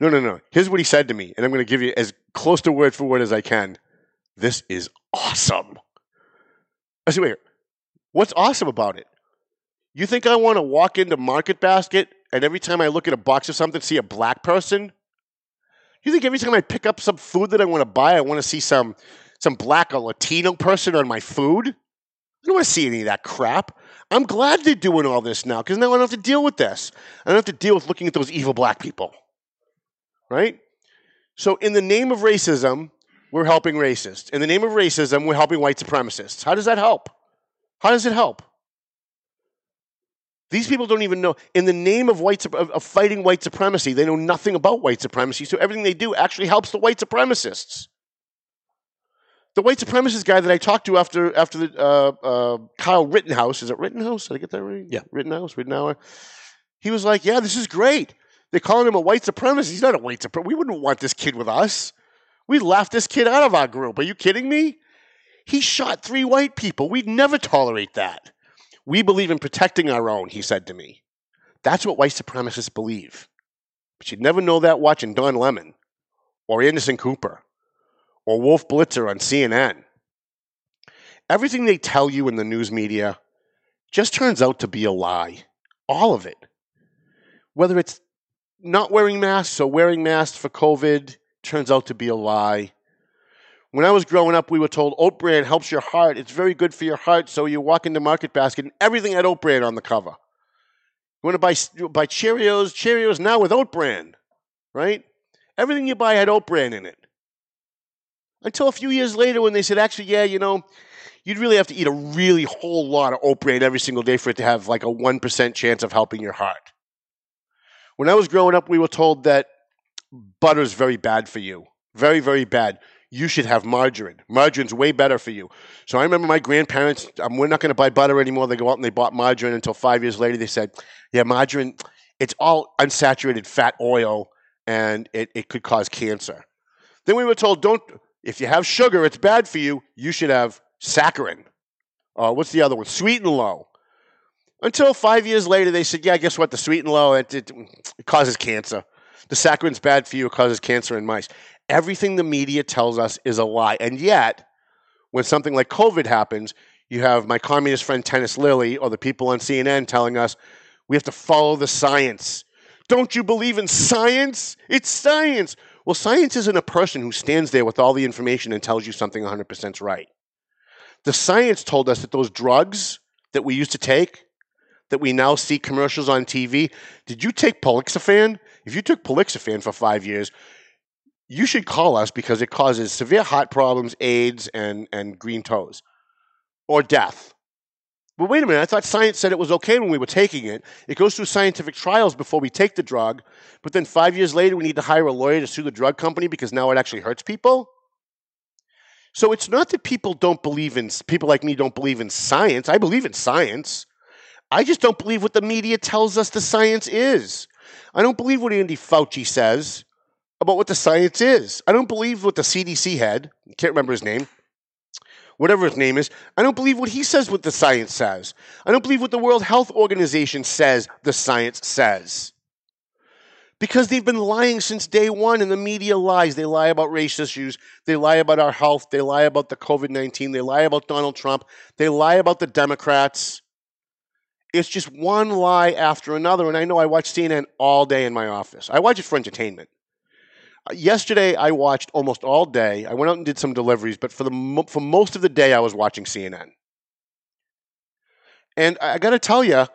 No, no, no. Here's what he said to me, and I'm going to give you as close to word for word as I can. This is awesome. I said, wait, what's awesome about it? You think I want to walk into Market Basket and every time I look at a box of something, see a black person? You think every time I pick up some food that I want to buy, I want to see some some black or Latino person on my food? I don't want to see any of that crap. I'm glad they're doing all this now because now I don't have to deal with this. I don't have to deal with looking at those evil black people. Right? So, in the name of racism, we're helping racists. In the name of racism, we're helping white supremacists. How does that help? How does it help? These people don't even know. In the name of white of, of fighting white supremacy, they know nothing about white supremacy. So everything they do actually helps the white supremacists. The white supremacist guy that I talked to after after the uh, uh, Kyle Rittenhouse is it Rittenhouse? Did I get that right? Yeah. Rittenhouse, Rittenhour. He was like, "Yeah, this is great." They're calling him a white supremacist. He's not a white supremacist. We wouldn't want this kid with us. We'd laugh this kid out of our group. Are you kidding me? He shot three white people. We'd never tolerate that. We believe in protecting our own, he said to me. That's what white supremacists believe. But you'd never know that watching Don Lemon or Anderson Cooper or Wolf Blitzer on CNN. Everything they tell you in the news media just turns out to be a lie. All of it. Whether it's not wearing masks or wearing masks for COVID turns out to be a lie. When I was growing up, we were told oat bran helps your heart. It's very good for your heart. So you walk into Market Basket and everything had oat bran on the cover. You want to buy buy Cheerios, Cheerios now with oat bran, right? Everything you buy had oat bran in it. Until a few years later, when they said, actually, yeah, you know, you'd really have to eat a really whole lot of oat bran every single day for it to have like a 1% chance of helping your heart. When I was growing up, we were told that butter's very bad for you. Very, very bad you should have margarine. Margarine's way better for you. So I remember my grandparents, um, we're not going to buy butter anymore. They go out and they bought margarine until five years later. They said, yeah, margarine, it's all unsaturated fat oil and it, it could cause cancer. Then we were told, don't, if you have sugar, it's bad for you. You should have saccharin. Uh, what's the other one? Sweet and low. Until five years later, they said, yeah, guess what? The sweet and low, it, it, it causes cancer. The saccharin's bad for you. It causes cancer in mice everything the media tells us is a lie. And yet, when something like COVID happens, you have my communist friend Tennis Lilly or the people on CNN telling us we have to follow the science. Don't you believe in science? It's science. Well, science isn't a person who stands there with all the information and tells you something 100% right. The science told us that those drugs that we used to take, that we now see commercials on TV, did you take Polixafan? If you took Polixafan for five years, you should call us because it causes severe heart problems, AIDS, and, and green toes, or death. But wait a minute, I thought science said it was okay when we were taking it. It goes through scientific trials before we take the drug, but then five years later we need to hire a lawyer to sue the drug company because now it actually hurts people? So it's not that people don't believe in, people like me don't believe in science. I believe in science. I just don't believe what the media tells us the science is. I don't believe what Andy Fauci says about what the science is. I don't believe what the CDC had, can't remember his name, whatever his name is. I don't believe what he says what the science says. I don't believe what the World Health Organization says the science says. Because they've been lying since day one, and the media lies. They lie about race issues. They lie about our health. They lie about the COVID 19. They lie about Donald Trump. They lie about the Democrats. It's just one lie after another. And I know I watch CNN all day in my office. I watch it for entertainment. Uh, Yesterday, I watched almost all day. I went out and did some deliveries, but for the for most of the day, I was watching CNN. And I, I got to tell you,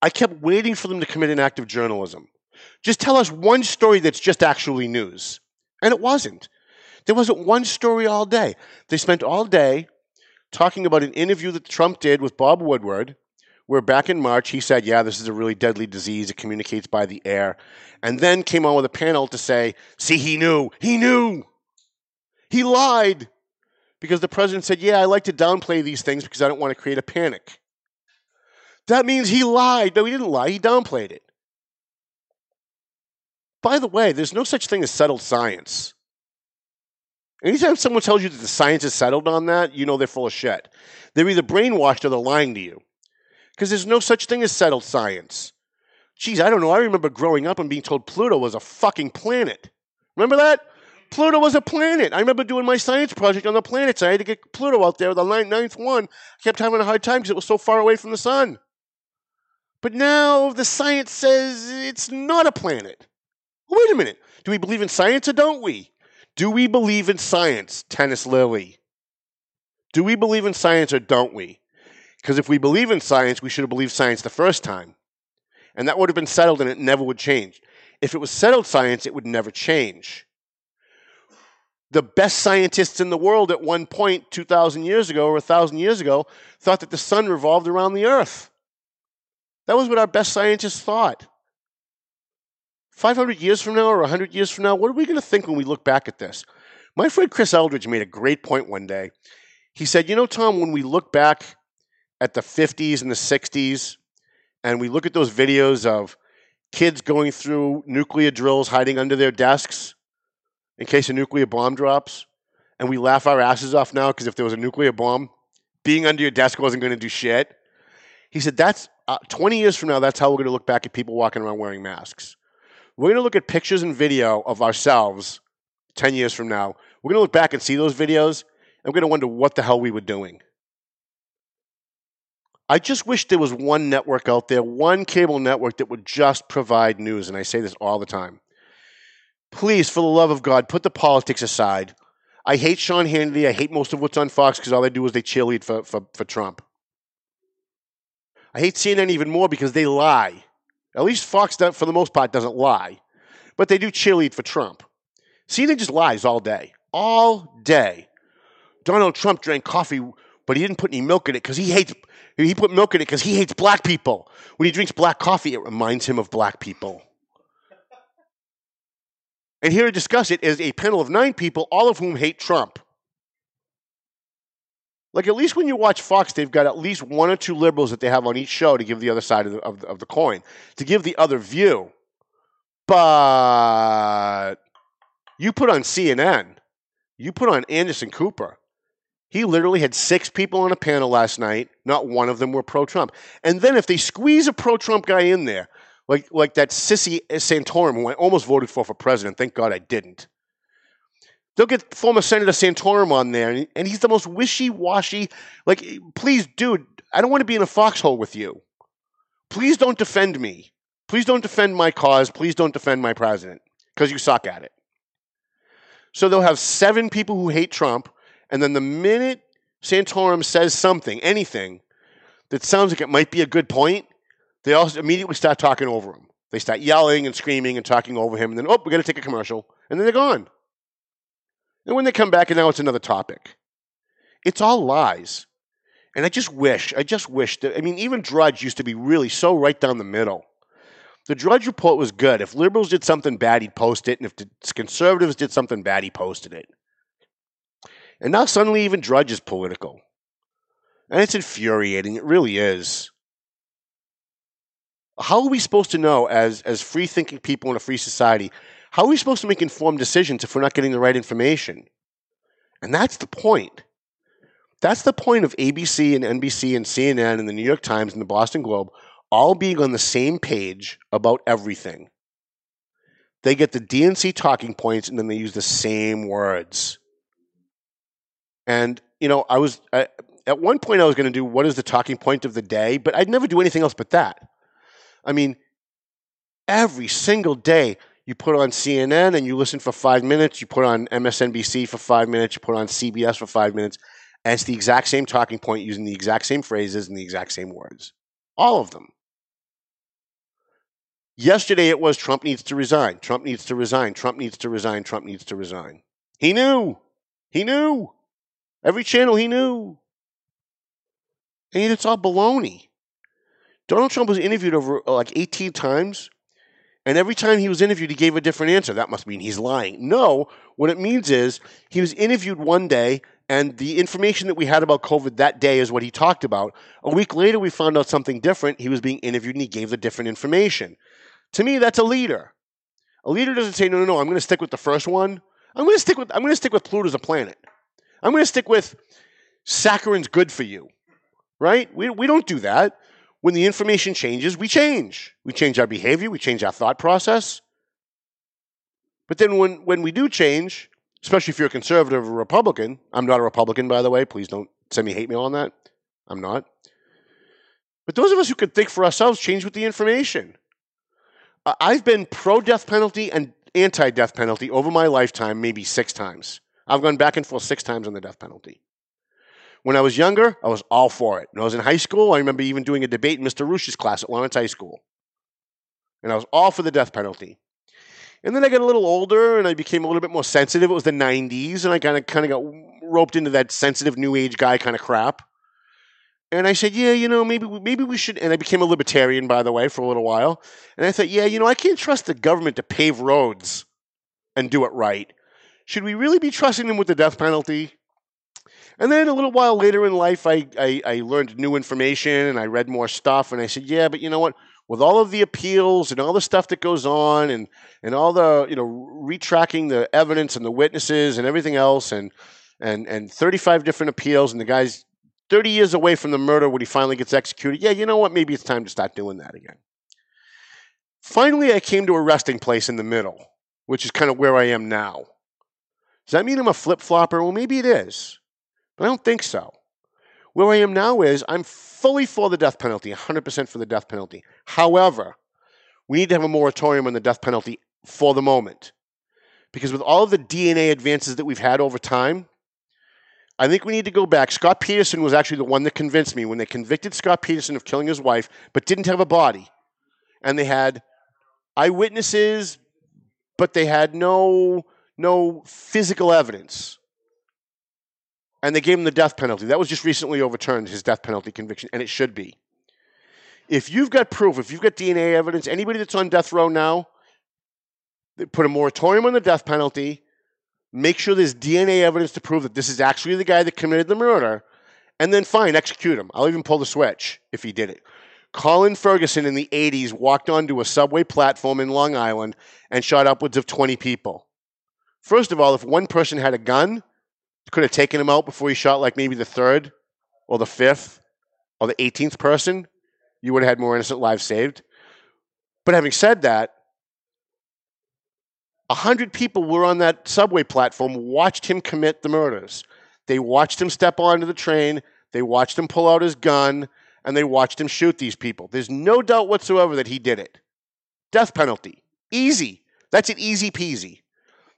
I kept waiting for them to commit an act of journalism. Just tell us one story that's just actually news. And it wasn't. There wasn't one story all day. They spent all day talking about an interview that Trump did with Bob Woodward, where back in March he said, Yeah, this is a really deadly disease. It communicates by the air. And then came on with a panel to say, See, he knew. He knew. He lied. Because the president said, Yeah, I like to downplay these things because I don't want to create a panic. That means he lied. No, he didn't lie. He downplayed it. By the way, there's no such thing as settled science. Anytime someone tells you that the science is settled on that, you know they're full of shit. They're either brainwashed or they're lying to you. Because there's no such thing as settled science. Geez, I don't know. I remember growing up and being told Pluto was a fucking planet. Remember that? Pluto was a planet. I remember doing my science project on the planets. I had to get Pluto out there, the ninth, one. I kept having a hard time because it was so far away from the sun. But now the science says it's not a planet. Wait a minute. Do we believe in science or don't we? Do we believe in science, Tennis Lily? Do we believe in science or don't we? Because if we believe in science, we should have believed science the first time. And that would have been settled and it never would change. If it was settled science, it would never change. The best scientists in the world at one point, 2,000 years ago or 1,000 years ago, thought that the sun revolved around the earth. That was what our best scientists thought. 500 years from now or 100 years from now, what are we going to think when we look back at this? My friend Chris Eldridge made a great point one day. He said, You know, Tom, when we look back at the 50s and the 60s, and we look at those videos of kids going through nuclear drills hiding under their desks in case a nuclear bomb drops, and we laugh our asses off now because if there was a nuclear bomb, being under your desk wasn't going to do shit. He said, That's uh, 20 years from now, that's how we're going to look back at people walking around wearing masks. We're going to look at pictures and video of ourselves 10 years from now. We're going to look back and see those videos, and we're going to wonder what the hell we were doing. I just wish there was one network out there, one cable network that would just provide news, and I say this all the time. Please, for the love of God, put the politics aside. I hate Sean Hannity. I hate most of what's on Fox because all they do is they cheerlead for, for, for Trump. I hate CNN even more because they lie. At least Fox, for the most part, doesn't lie, but they do cheerlead for Trump. CNN just lies all day, all day. Donald Trump drank coffee, but he didn't put any milk in it because he hates. He put milk in it because he hates black people. When he drinks black coffee, it reminds him of black people. And here to discuss it is a panel of nine people, all of whom hate Trump. Like at least when you watch Fox, they've got at least one or two liberals that they have on each show to give the other side of the, of of the coin, to give the other view. But you put on CNN, you put on Anderson Cooper. He literally had six people on a panel last night. Not one of them were pro-Trump. And then if they squeeze a pro-Trump guy in there, like like that sissy Santorum who I almost voted for for president, thank God I didn't. They'll get former Senator Santorum on there, and, he's the most wishy-washy. Like, please, dude, I don't want to be in a foxhole with you. Please don't defend me. Please don't defend my cause. Please don't defend my president because you suck at it. So they'll have seven people who hate Trump, and then the minute Santorum says something, anything, that sounds like it might be a good point, they also immediately start talking over him. They start yelling and screaming and talking over him, and then, oh, we got to take a commercial, and then they're gone. And when they come back, and now it's another topic. It's all lies. And I just wish, I just wish that, I mean, even Drudge used to be really so right down the middle. The Drudge report was good. If liberals did something bad, he'd post it. And if the conservatives did something bad, he posted it. And now suddenly even Drudge is political. And it's infuriating. It really is. How are we supposed to know, as, as free thinking people in a free society, how are we supposed to make informed decisions if we're not getting the right information? And that's the point. That's the point of ABC and NBC and CNN and the New York Times and the Boston Globe all being on the same page about everything. They get the DNC talking points and then they use the same words. And, you know, I was, I, at one point I was going to do what is the talking point of the day, but I'd never do anything else but that. I mean, every single day you put on CNN and you listen for five minutes, you put on MSNBC for five minutes, you put on CBS for five minutes, and it's the exact same talking point using the exact same phrases and the exact same words. All of them. Yesterday it was Trump needs to resign. Trump needs to resign. Trump needs to resign. Trump needs to resign. He knew. He knew. Every channel he knew. And it's all baloney. Donald Trump was interviewed over uh, like 18 times, and every time he was interviewed, he gave a different answer. That must mean he's lying. No, what it means is he was interviewed one day, and the information that we had about COVID that day is what he talked about. A week later, we found out something different. He was being interviewed, and he gave the different information. To me, that's a leader. A leader doesn't say, "No, no, no. I'm going to stick with the first one. I'm going to stick with. I'm going to stick with a planet. I'm going to stick with saccharin's good for you." Right? We we don't do that. When the information changes, we change. We change our behavior. We change our thought process. But then when when we do change, especially if you're a conservative or Republican, I'm not a Republican, by the way. Please don't send me hate mail on that. I'm not. But those of us who can think for ourselves change with the information. I've been pro death penalty and anti death penalty over my lifetime, maybe six times. I've gone back and forth six times on the death penalty. When I was younger, I was all for it. When I was in high school, I remember even doing a debate in Mr. Rush's class at Lawrence High School. And I was all for the death penalty. And then I got a little older and I became a little bit more sensitive. It was the 90s and I kind of kind of got roped into that sensitive new age guy kind of crap. And I said, yeah, you know, maybe maybe we should. And I became a libertarian, by the way, for a little while. And I thought, yeah, you know, I can't trust the government to pave roads and do it right. Should we really be trusting them with the death penalty? And then a little while later in life, I, I, I learned new information and I read more stuff. And I said, yeah, but you know what? With all of the appeals and all the stuff that goes on and, and all the, you know, retracking the evidence and the witnesses and everything else and, and, and 35 different appeals and the guy's 30 years away from the murder when he finally gets executed. Yeah, you know what? Maybe it's time to start doing that again. Finally, I came to a resting place in the middle, which is kind of where I am now. Does that mean I'm a flip flopper? Well, maybe it is, but I don't think so. Where I am now is I'm fully for the death penalty, 100% for the death penalty. However, we need to have a moratorium on the death penalty for the moment. Because with all of the DNA advances that we've had over time, I think we need to go back. Scott Peterson was actually the one that convinced me when they convicted Scott Peterson of killing his wife, but didn't have a body. And they had eyewitnesses, but they had no no physical evidence. And they gave him the death penalty. That was just recently overturned, his death penalty conviction, and it should be. If you've got proof, if you've got DNA evidence, anybody that's on death row now, they put a moratorium on the death penalty, make sure there's DNA evidence to prove that this is actually the guy that committed the murder, and then fine, execute him. I'll even pull the switch if he did it. Colin Ferguson in the 80s walked onto a subway platform in Long Island and shot upwards of 20 people. First of all, if one person had a gun, could have taken him out before he shot like maybe the third or the fifth or the 18th person, you would have had more innocent lives saved. But having said that, a hundred people were on that subway platform, watched him commit the murders. They watched him step onto the train, they watched him pull out his gun, and they watched him shoot these people. There's no doubt whatsoever that he did it. Death penalty. Easy. That's an easy peasy.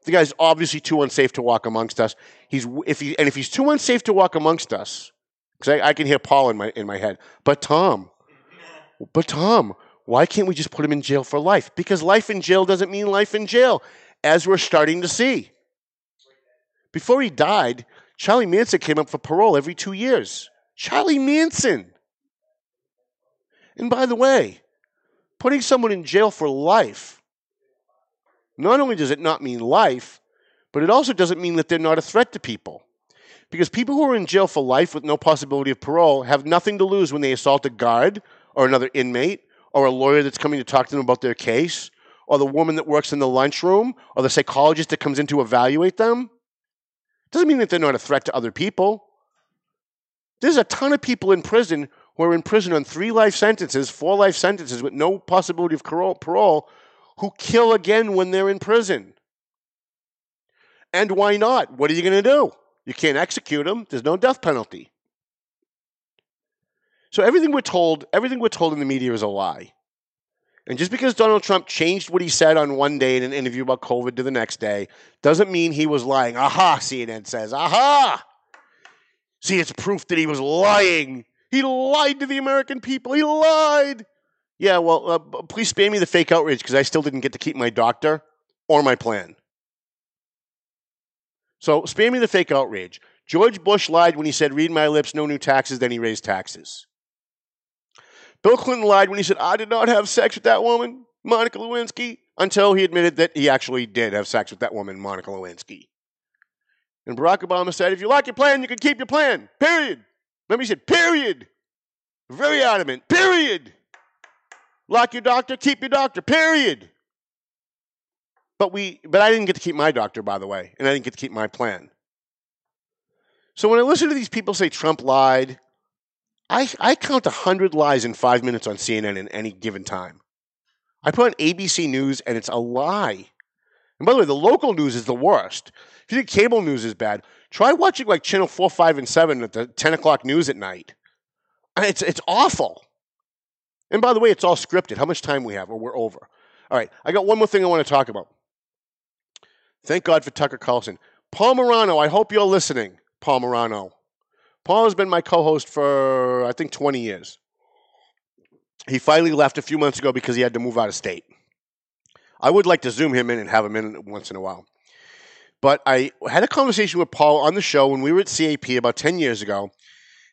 The guy's obviously too unsafe to walk amongst us. He's if he and if he's too unsafe to walk amongst us, because I, I can hear Paul in my in my head. But Tom, but Tom, why can't we just put him in jail for life? Because life in jail doesn't mean life in jail, as we're starting to see. Before he died, Charlie Manson came up for parole every two years. Charlie Manson. And by the way, putting someone in jail for life, not only does it not mean life, but it also doesn't mean that they're not a threat to people. Because people who are in jail for life with no possibility of parole have nothing to lose when they assault a guard or another inmate or a lawyer that's coming to talk to them about their case or the woman that works in the lunchroom or the psychologist that comes in to evaluate them. Doesn't mean that they're not a threat to other people. There's a ton of people in prison who are in prison on three life sentences, four life sentences with no possibility of parole, parole who kill again when they're in prison. And why not? What are you going to do? You can't execute them. There's no death penalty. So everything we're told, everything we're told in the media is a lie. And just because Donald Trump changed what he said on one day in an interview about COVID to the next day doesn't mean he was lying. Aha, CNN says. Aha! See, it's proof that he was lying. He lied to the American people. He lied. Yeah, well, uh, please spare me the fake outrage because I still didn't get to keep my doctor or my plan. So spare me the fake outrage. George Bush lied when he said, read my lips, no new taxes, then he raised taxes. Bill Clinton lied when he said, I did not have sex with that woman, Monica Lewinsky, until he admitted that he actually did have sex with that woman, Monica Lewinsky. And Barack Obama said, if you like your plan, you can keep your plan. Period. Remember, he said, period. Very adamant. Period. Like your doctor, keep your doctor. Period. But we but I didn't get to keep my doctor, by the way, and I didn't get to keep my plan. So when I listen to these people say Trump lied, I, I count 100 lies in five minutes on CNN in any given time. I put on ABC News and it's a lie. And by the way, the local news is the worst. If you think cable news is bad, try watching like channel 4, 5, and 7 at the 10 o'clock news at night. It's, it's awful. And by the way, it's all scripted. How much time we have, or we're over. All right, I got one more thing I want to talk about. Thank God for Tucker Carlson. Paul Morano, I hope you're listening. Paul Morano. Paul has been my co host for, I think, 20 years. He finally left a few months ago because he had to move out of state. I would like to zoom him in and have him in once in a while. But I had a conversation with Paul on the show when we were at CAP about 10 years ago,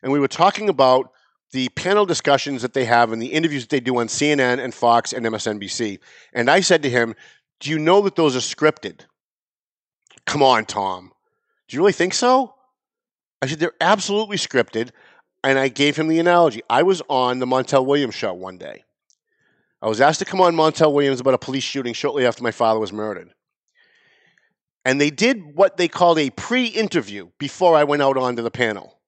and we were talking about the panel discussions that they have and the interviews that they do on CNN and Fox and MSNBC. And I said to him, Do you know that those are scripted? Come on, Tom. Do you really think so? I said, They're absolutely scripted. And I gave him the analogy. I was on the Montel Williams show one day. I was asked to come on Montel Williams about a police shooting shortly after my father was murdered. And they did what they called a pre interview before I went out onto the panel.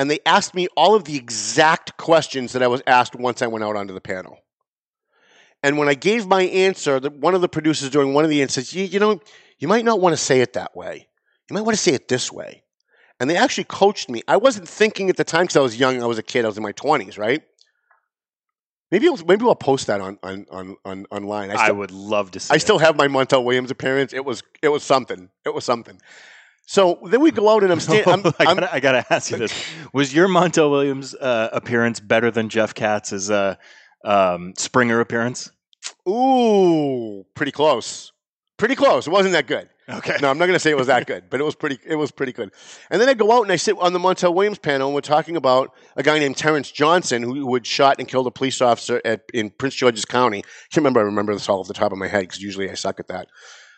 And they asked me all of the exact questions that I was asked once I went out onto the panel. And when I gave my answer, the, one of the producers during one of the answers, you, you know, you might not want to say it that way. You might want to say it this way. And they actually coached me. I wasn't thinking at the time because I was young. I was a kid. I was in my twenties, right? Maybe I'll, maybe I'll post that on on, on, on online. I, would love to see. I it. still have my Montel Williams appearance. It was it was something. It was something. So then we go out and I'm standing. I, gotta, I gotta ask you this: Was your Montel Williams uh, appearance better than Jeff Katz's uh, um, Springer appearance? Ooh, pretty close. Pretty close. It wasn't that good. Okay. No, I'm not to say it was that good, but it was pretty. It was pretty good. And then I go out and I sit on the Montel Williams panel, and we're talking about a guy named Terrence Johnson who, who had shot and killed a police officer at, in Prince George's County. I can't remember. I remember this all off the top of my head because usually I suck at that.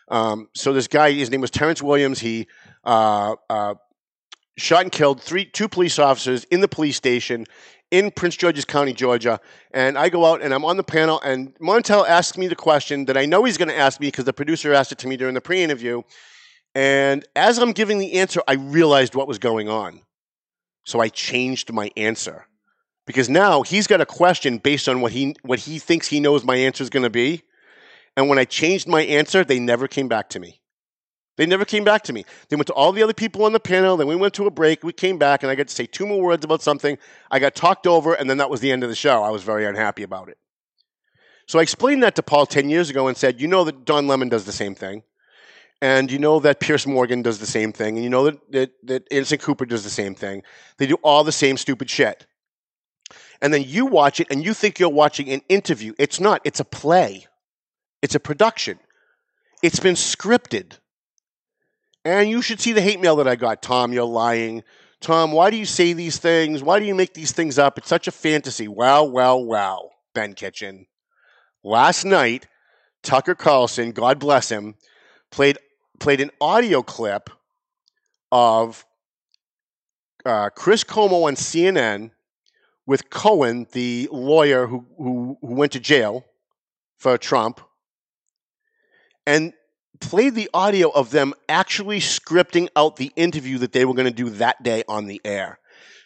Um, so this guy, his name was Terrence Williams. He uh, uh, shot and killed three, two police officers in the police station in Prince George's County, Georgia. And I go out and I'm on the panel, and Montel asks me the question that I know he's going to ask me because the producer asked it to me during the pre-interview. And as I'm giving the answer, I realized what was going on. So I changed my answer because now he's got a question based on what he what he thinks he knows my answer is going to be. And when I changed my answer, they never came back to me. They never came back to me. They went to all the other people on the panel. Then we went to a break. We came back, and I got to say two more words about something. I got talked over, and then that was the end of the show. I was very unhappy about it. So I explained that to Paul 10 years ago and said, You know that Don Lemon does the same thing. And you know that Piers Morgan does the same thing. And you know that, that, that Anderson Cooper does the same thing. They do all the same stupid shit. And then you watch it, and you think you're watching an interview. It's not, it's a play, it's a production. It's been scripted. And you should see the hate mail that I got. Tom, you're lying. Tom, why do you say these things? Why do you make these things up? It's such a fantasy. Wow, wow, wow, Ben Kitchen. Last night, Tucker Carlson, God bless him, played played an audio clip of uh, Chris Cuomo on CNN with Cohen, the lawyer who, who, who went to jail for Trump, and played the audio of them actually scripting out the interview that they were going to do that day on the air.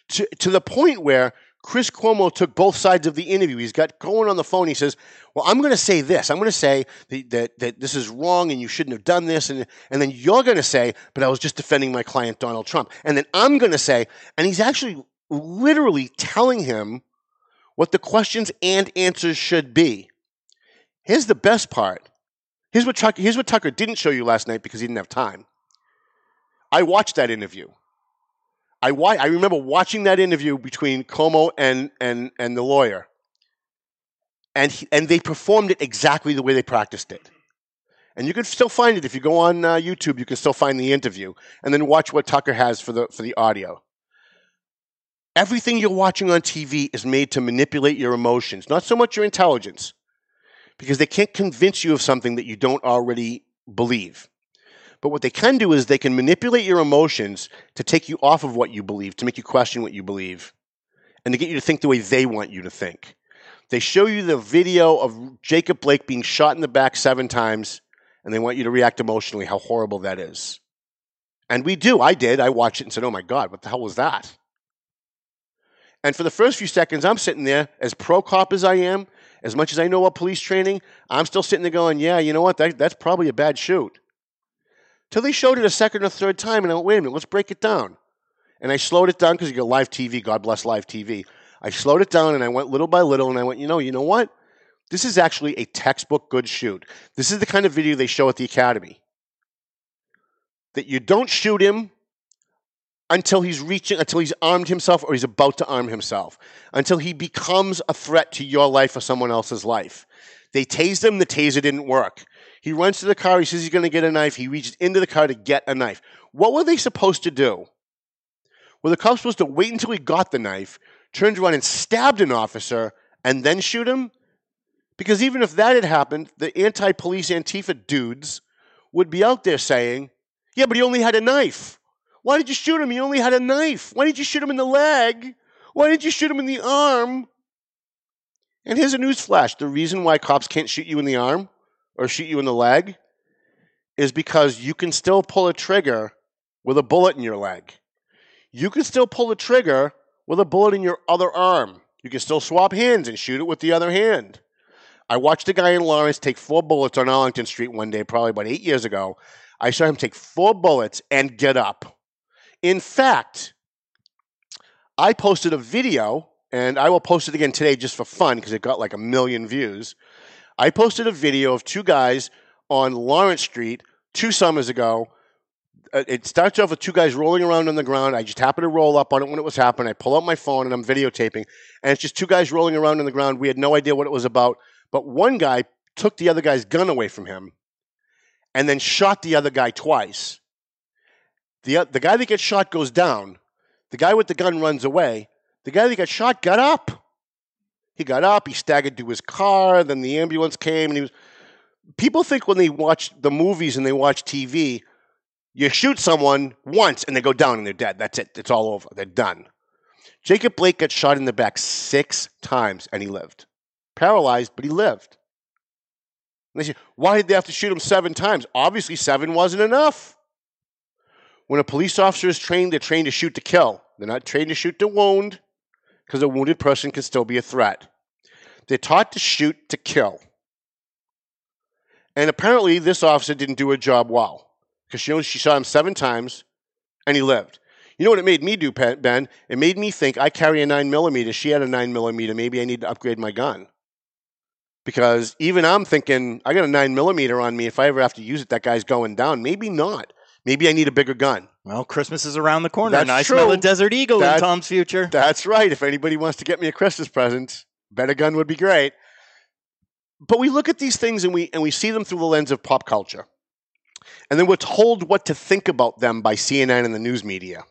to, to the point where Chris Cuomo took both sides of the interview. He's got Cohen on the phone. He says, Well, I'm going to say this. I'm going to say that, that, that this is wrong and you shouldn't have done this. And, and then you're going to say, But I was just defending my client, Donald Trump. And then I'm going to say, and he's actually literally telling him what the questions and answers should be. Here's the best part. Here's what, Tucker, here's what Tucker didn't show you last night because he didn't have time. I watched that interview. I, wa- I remember watching that interview between Cuomo and, and, and the lawyer. And, he, and they performed it exactly the way they practiced it. And you can still find it if you go on uh, YouTube. You can still find the interview, and then watch what Tucker has for the for the audio. Everything you're watching on TV is made to manipulate your emotions, not so much your intelligence, because they can't convince you of something that you don't already believe. But what they can do is they can manipulate your emotions to take you off of what you believe, to make you question what you believe, and to get you to think the way they want you to think. They show you the video of Jacob Blake being shot in the back seven times, and they want you to react emotionally how horrible that is. And we do. I did. I watched it and said, oh my God, what the hell was that? And for the first few seconds, I'm sitting there, as pro cop as I am, as much as I know about police training, I'm still sitting there going, yeah, you know what? That, that's probably a bad shoot. Till they showed it a second or third time, and I went, wait a minute, let's break it down. And I slowed it down because you got live TV. God bless live TV. I slowed it down and I went little by little, and I went, you know, you know what? This is actually a textbook good shoot. This is the kind of video they show at the academy. That you don't shoot him until he's reaching, until he's armed himself or he's about to arm himself, until he becomes a threat to your life or someone else's life. They tased him, the taser didn't work. He runs to the car, he says he's going to get a knife, he reaches into the car to get a knife. What were they supposed to do? Were the cops supposed to wait until he got the knife, turned around and stabbed an officer, and then shoot him? Because even if that had happened, the anti police Antifa dudes would be out there saying, Yeah, but he only had a knife. Why did you shoot him? He only had a knife. Why did you shoot him in the leg? Why did you shoot him in the arm? And here's a news flash the reason why cops can't shoot you in the arm or shoot you in the leg is because you can still pull a trigger with a bullet in your leg. You can still pull a trigger with a bullet in your other arm. You can still swap hands and shoot it with the other hand. I watched a guy in Lawrence take four bullets on Arlington Street one day, probably about eight years ago. I saw him take four bullets and get up. In fact, I posted a video, and I will post it again today just for fun because it got like a million views. I posted a video of two guys on Lawrence Street two summers ago. Uh, It starts off with two guys rolling around on the ground. I just happened to roll up on it when it was happening. I pull out my phone and I'm videotaping, and it's just two guys rolling around on the ground. We had no idea what it was about, but one guy took the other guy's gun away from him and then shot the other guy twice. The, the guy that gets shot goes down. The guy with the gun runs away. The guy that got shot got up. He got up, he staggered to his car, then the ambulance came, and he was. People think when they watch the movies and they watch TV, you shoot someone once and they go down and they're dead. That's it. It's all over. They're done. Jacob Blake got shot in the back six times and he lived. Paralyzed, but he lived. And they say, why did they have to shoot him seven times? Obviously, seven wasn't enough. When a police officer is trained, they're trained to shoot to kill. They're not trained to shoot to wound because a wounded person can still be a threat. They're taught to shoot to kill. And apparently, this officer didn't do her job well because she, she shot him seven times and he lived. You know what it made me do, Ben? It made me think I carry a 9 millimeter. She had a 9 millimeter. Maybe I need to upgrade my gun. Because even I'm thinking, I got a 9 millimeter on me. If I ever have to use it, that guy's going down. Maybe not. Maybe I need a bigger gun. Well, Christmas is around the corner, That's and I smell true. a Desert Eagle That- in Tom's future. That's right. If anybody wants to get me a Christmas present, better gun would be great. But we look at these things and we and we see them through the lens of pop culture. And then we're told what to think about them by CNN and the news media.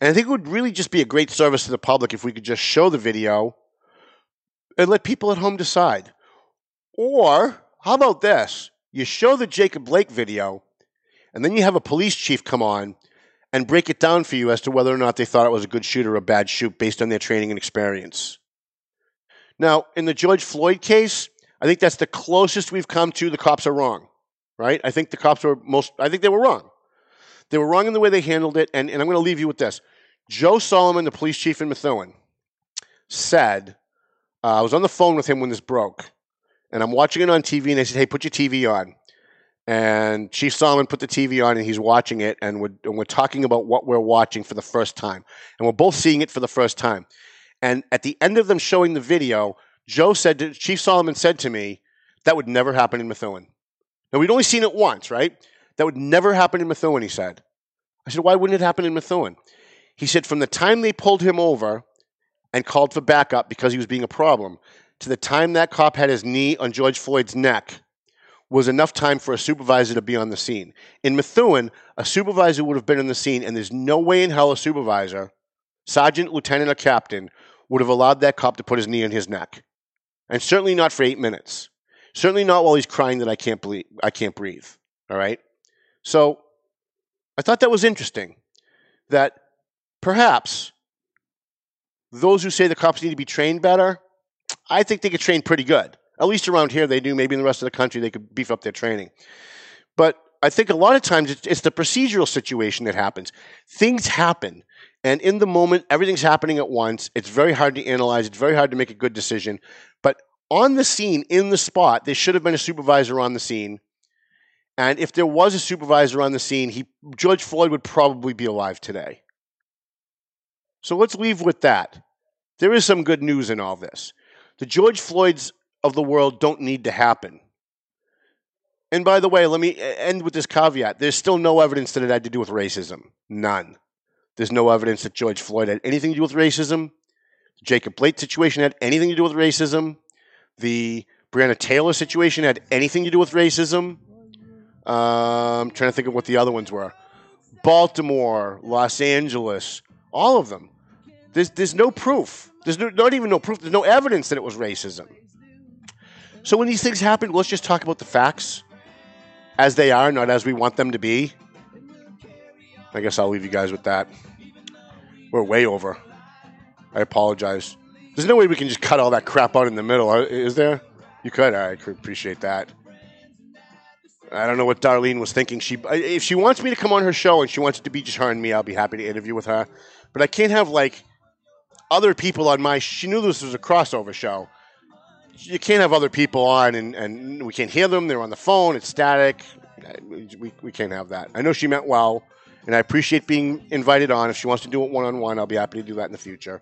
And I think it would really just be a great service to the public if we could just show the video and let people at home decide. Or how about this? You show the Jacob Blake video, and then you have a police chief come on and break it down for you as to whether or not they thought it was a good shoot or a bad shoot based on their training and experience. Now, in the George Floyd case, I think that's the closest we've come to the cops are wrong, right? I think the cops were most, I think they were wrong. They were wrong in the way they handled it, and, and I'm going to leave you with this. Joe Solomon, the police chief in Methuen, said, uh, I was on the phone with him when this broke, and I'm watching it on TV, and I said, hey, put your TV on. And Chief Solomon put the TV on, and he's watching it, and we're, and we're talking about what we're watching for the first time. And we're both seeing it for the first time. And at the end of them showing the video, Joe said, to, Chief Solomon said to me, that would never happen in Methuen. Now, we'd only seen it once, right? That would never happen in Methuen, he said. I said, why wouldn't it happen in Methuen? He said, from the time they pulled him over and called for backup because he was being a problem to the time that cop had his knee on George Floyd's neck was enough time for a supervisor to be on the scene. In Methuen, a supervisor would have been on the scene, and there's no way in hell a supervisor, sergeant, lieutenant, or captain, would have allowed that cop to put his knee on his neck. And certainly not for eight minutes. Certainly not while he's crying that I can't I can't breathe. All right. So I thought that was interesting. That perhaps those who say the cops need to be trained better, I think they get trained pretty good. At least around here they do. Maybe in the rest of the country they could beef up their training. But I think a lot of times it's, the procedural situation that happens. Things happen. And in the moment, everything's happening at once. It's very hard to analyze. It's very hard to make a good decision. But on the scene, in the spot, there should have been a supervisor on the scene. And if there was a supervisor on the scene, he George Floyd would probably be alive today. So let's leave with that. There is some good news in all this. The George Floyds of the world don't need to happen. And by the way, let me end with this caveat. There's still no evidence that it had to do with racism. None. There's no evidence that George Floyd had anything to do with racism. The Jacob Blake situation had anything to do with racism. The Breonna Taylor situation had anything to do with racism. Um, I'm trying to think of what the other ones were. Baltimore, Los Angeles, all of them. There's, there's no proof. There's no, not even no proof. There's no evidence that it was racism. So when these things happen, let's just talk about the facts as they are, not as we want them to be. I guess I'll leave you guys with that. We're way over. I apologize. There's no way we can just cut all that crap out in the middle, uh, is there? You could. I appreciate that. I don't know what Darlene was thinking. She, if she wants me to come on her show and she wants it to be just her and me, I'll be happy to interview with her. But I can't have like other people on my. She knew this was a crossover show. You can't have other people on and, and we can't hear them. They're on the phone. It's static. We, we can't have that. I know she meant well, and I appreciate being invited on. If she wants to do it one on one, I'll be happy to do that in the future.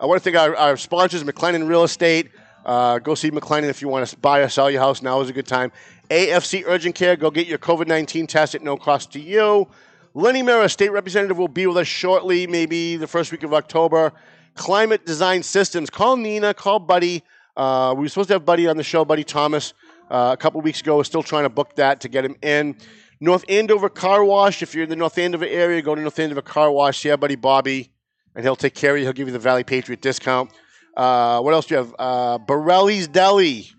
I want to thank our, our sponsors, McLennan Real Estate. Uh, go see McLennan if you want to buy or sell your house. Now is a good time. AFC Urgent Care, go get your COVID 19 test at no cost to you. Lenny Mirra, state representative, will be with us shortly, maybe the first week of October. Climate Design Systems, call Nina, call Buddy. Uh, we were supposed to have Buddy on the show, Buddy Thomas, uh, a couple weeks ago. We're still trying to book that to get him in. North Andover Car Wash, if you're in the North Andover area, go to North Andover Car Wash, see our buddy Bobby, and he'll take care of you. He'll give you the Valley Patriot discount. Uh, what else do you have? Uh, Borelli's Deli.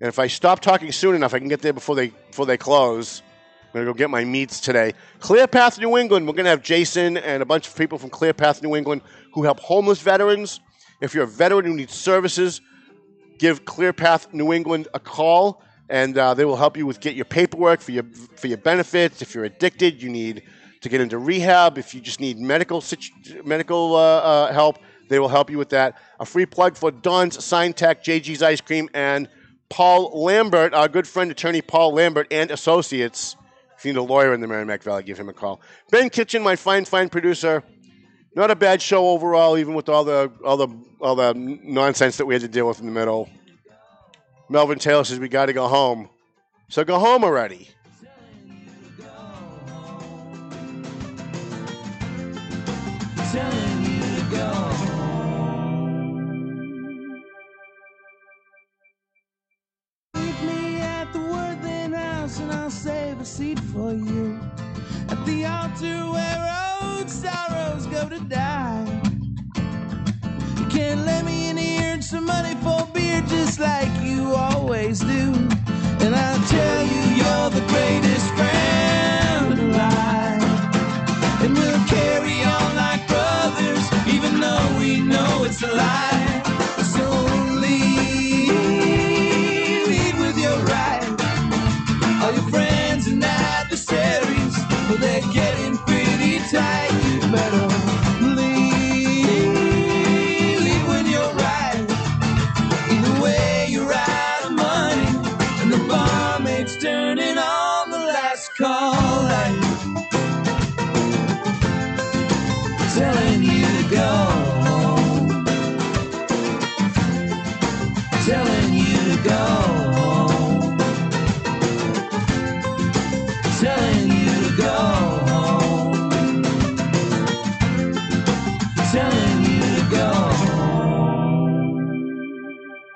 And if I stop talking soon enough, I can get there before they before they close. I'm gonna go get my meats today. Clear Path New England. We're gonna have Jason and a bunch of people from Clear Path New England who help homeless veterans. If you're a veteran who needs services, give ClearPath New England a call, and uh, they will help you with get your paperwork for your for your benefits. If you're addicted, you need to get into rehab. If you just need medical situ- medical uh, uh, help, they will help you with that. A free plug for Don's Sign Tech, JG's Ice Cream, and Paul Lambert, our good friend attorney Paul Lambert and Associates. If you need a lawyer in the Merrimack Valley, give him a call. Ben Kitchen, my fine, fine producer. Not a bad show overall, even with all the all the all the nonsense that we had to deal with in the middle. Melvin Taylor says we got to go home, so go home already.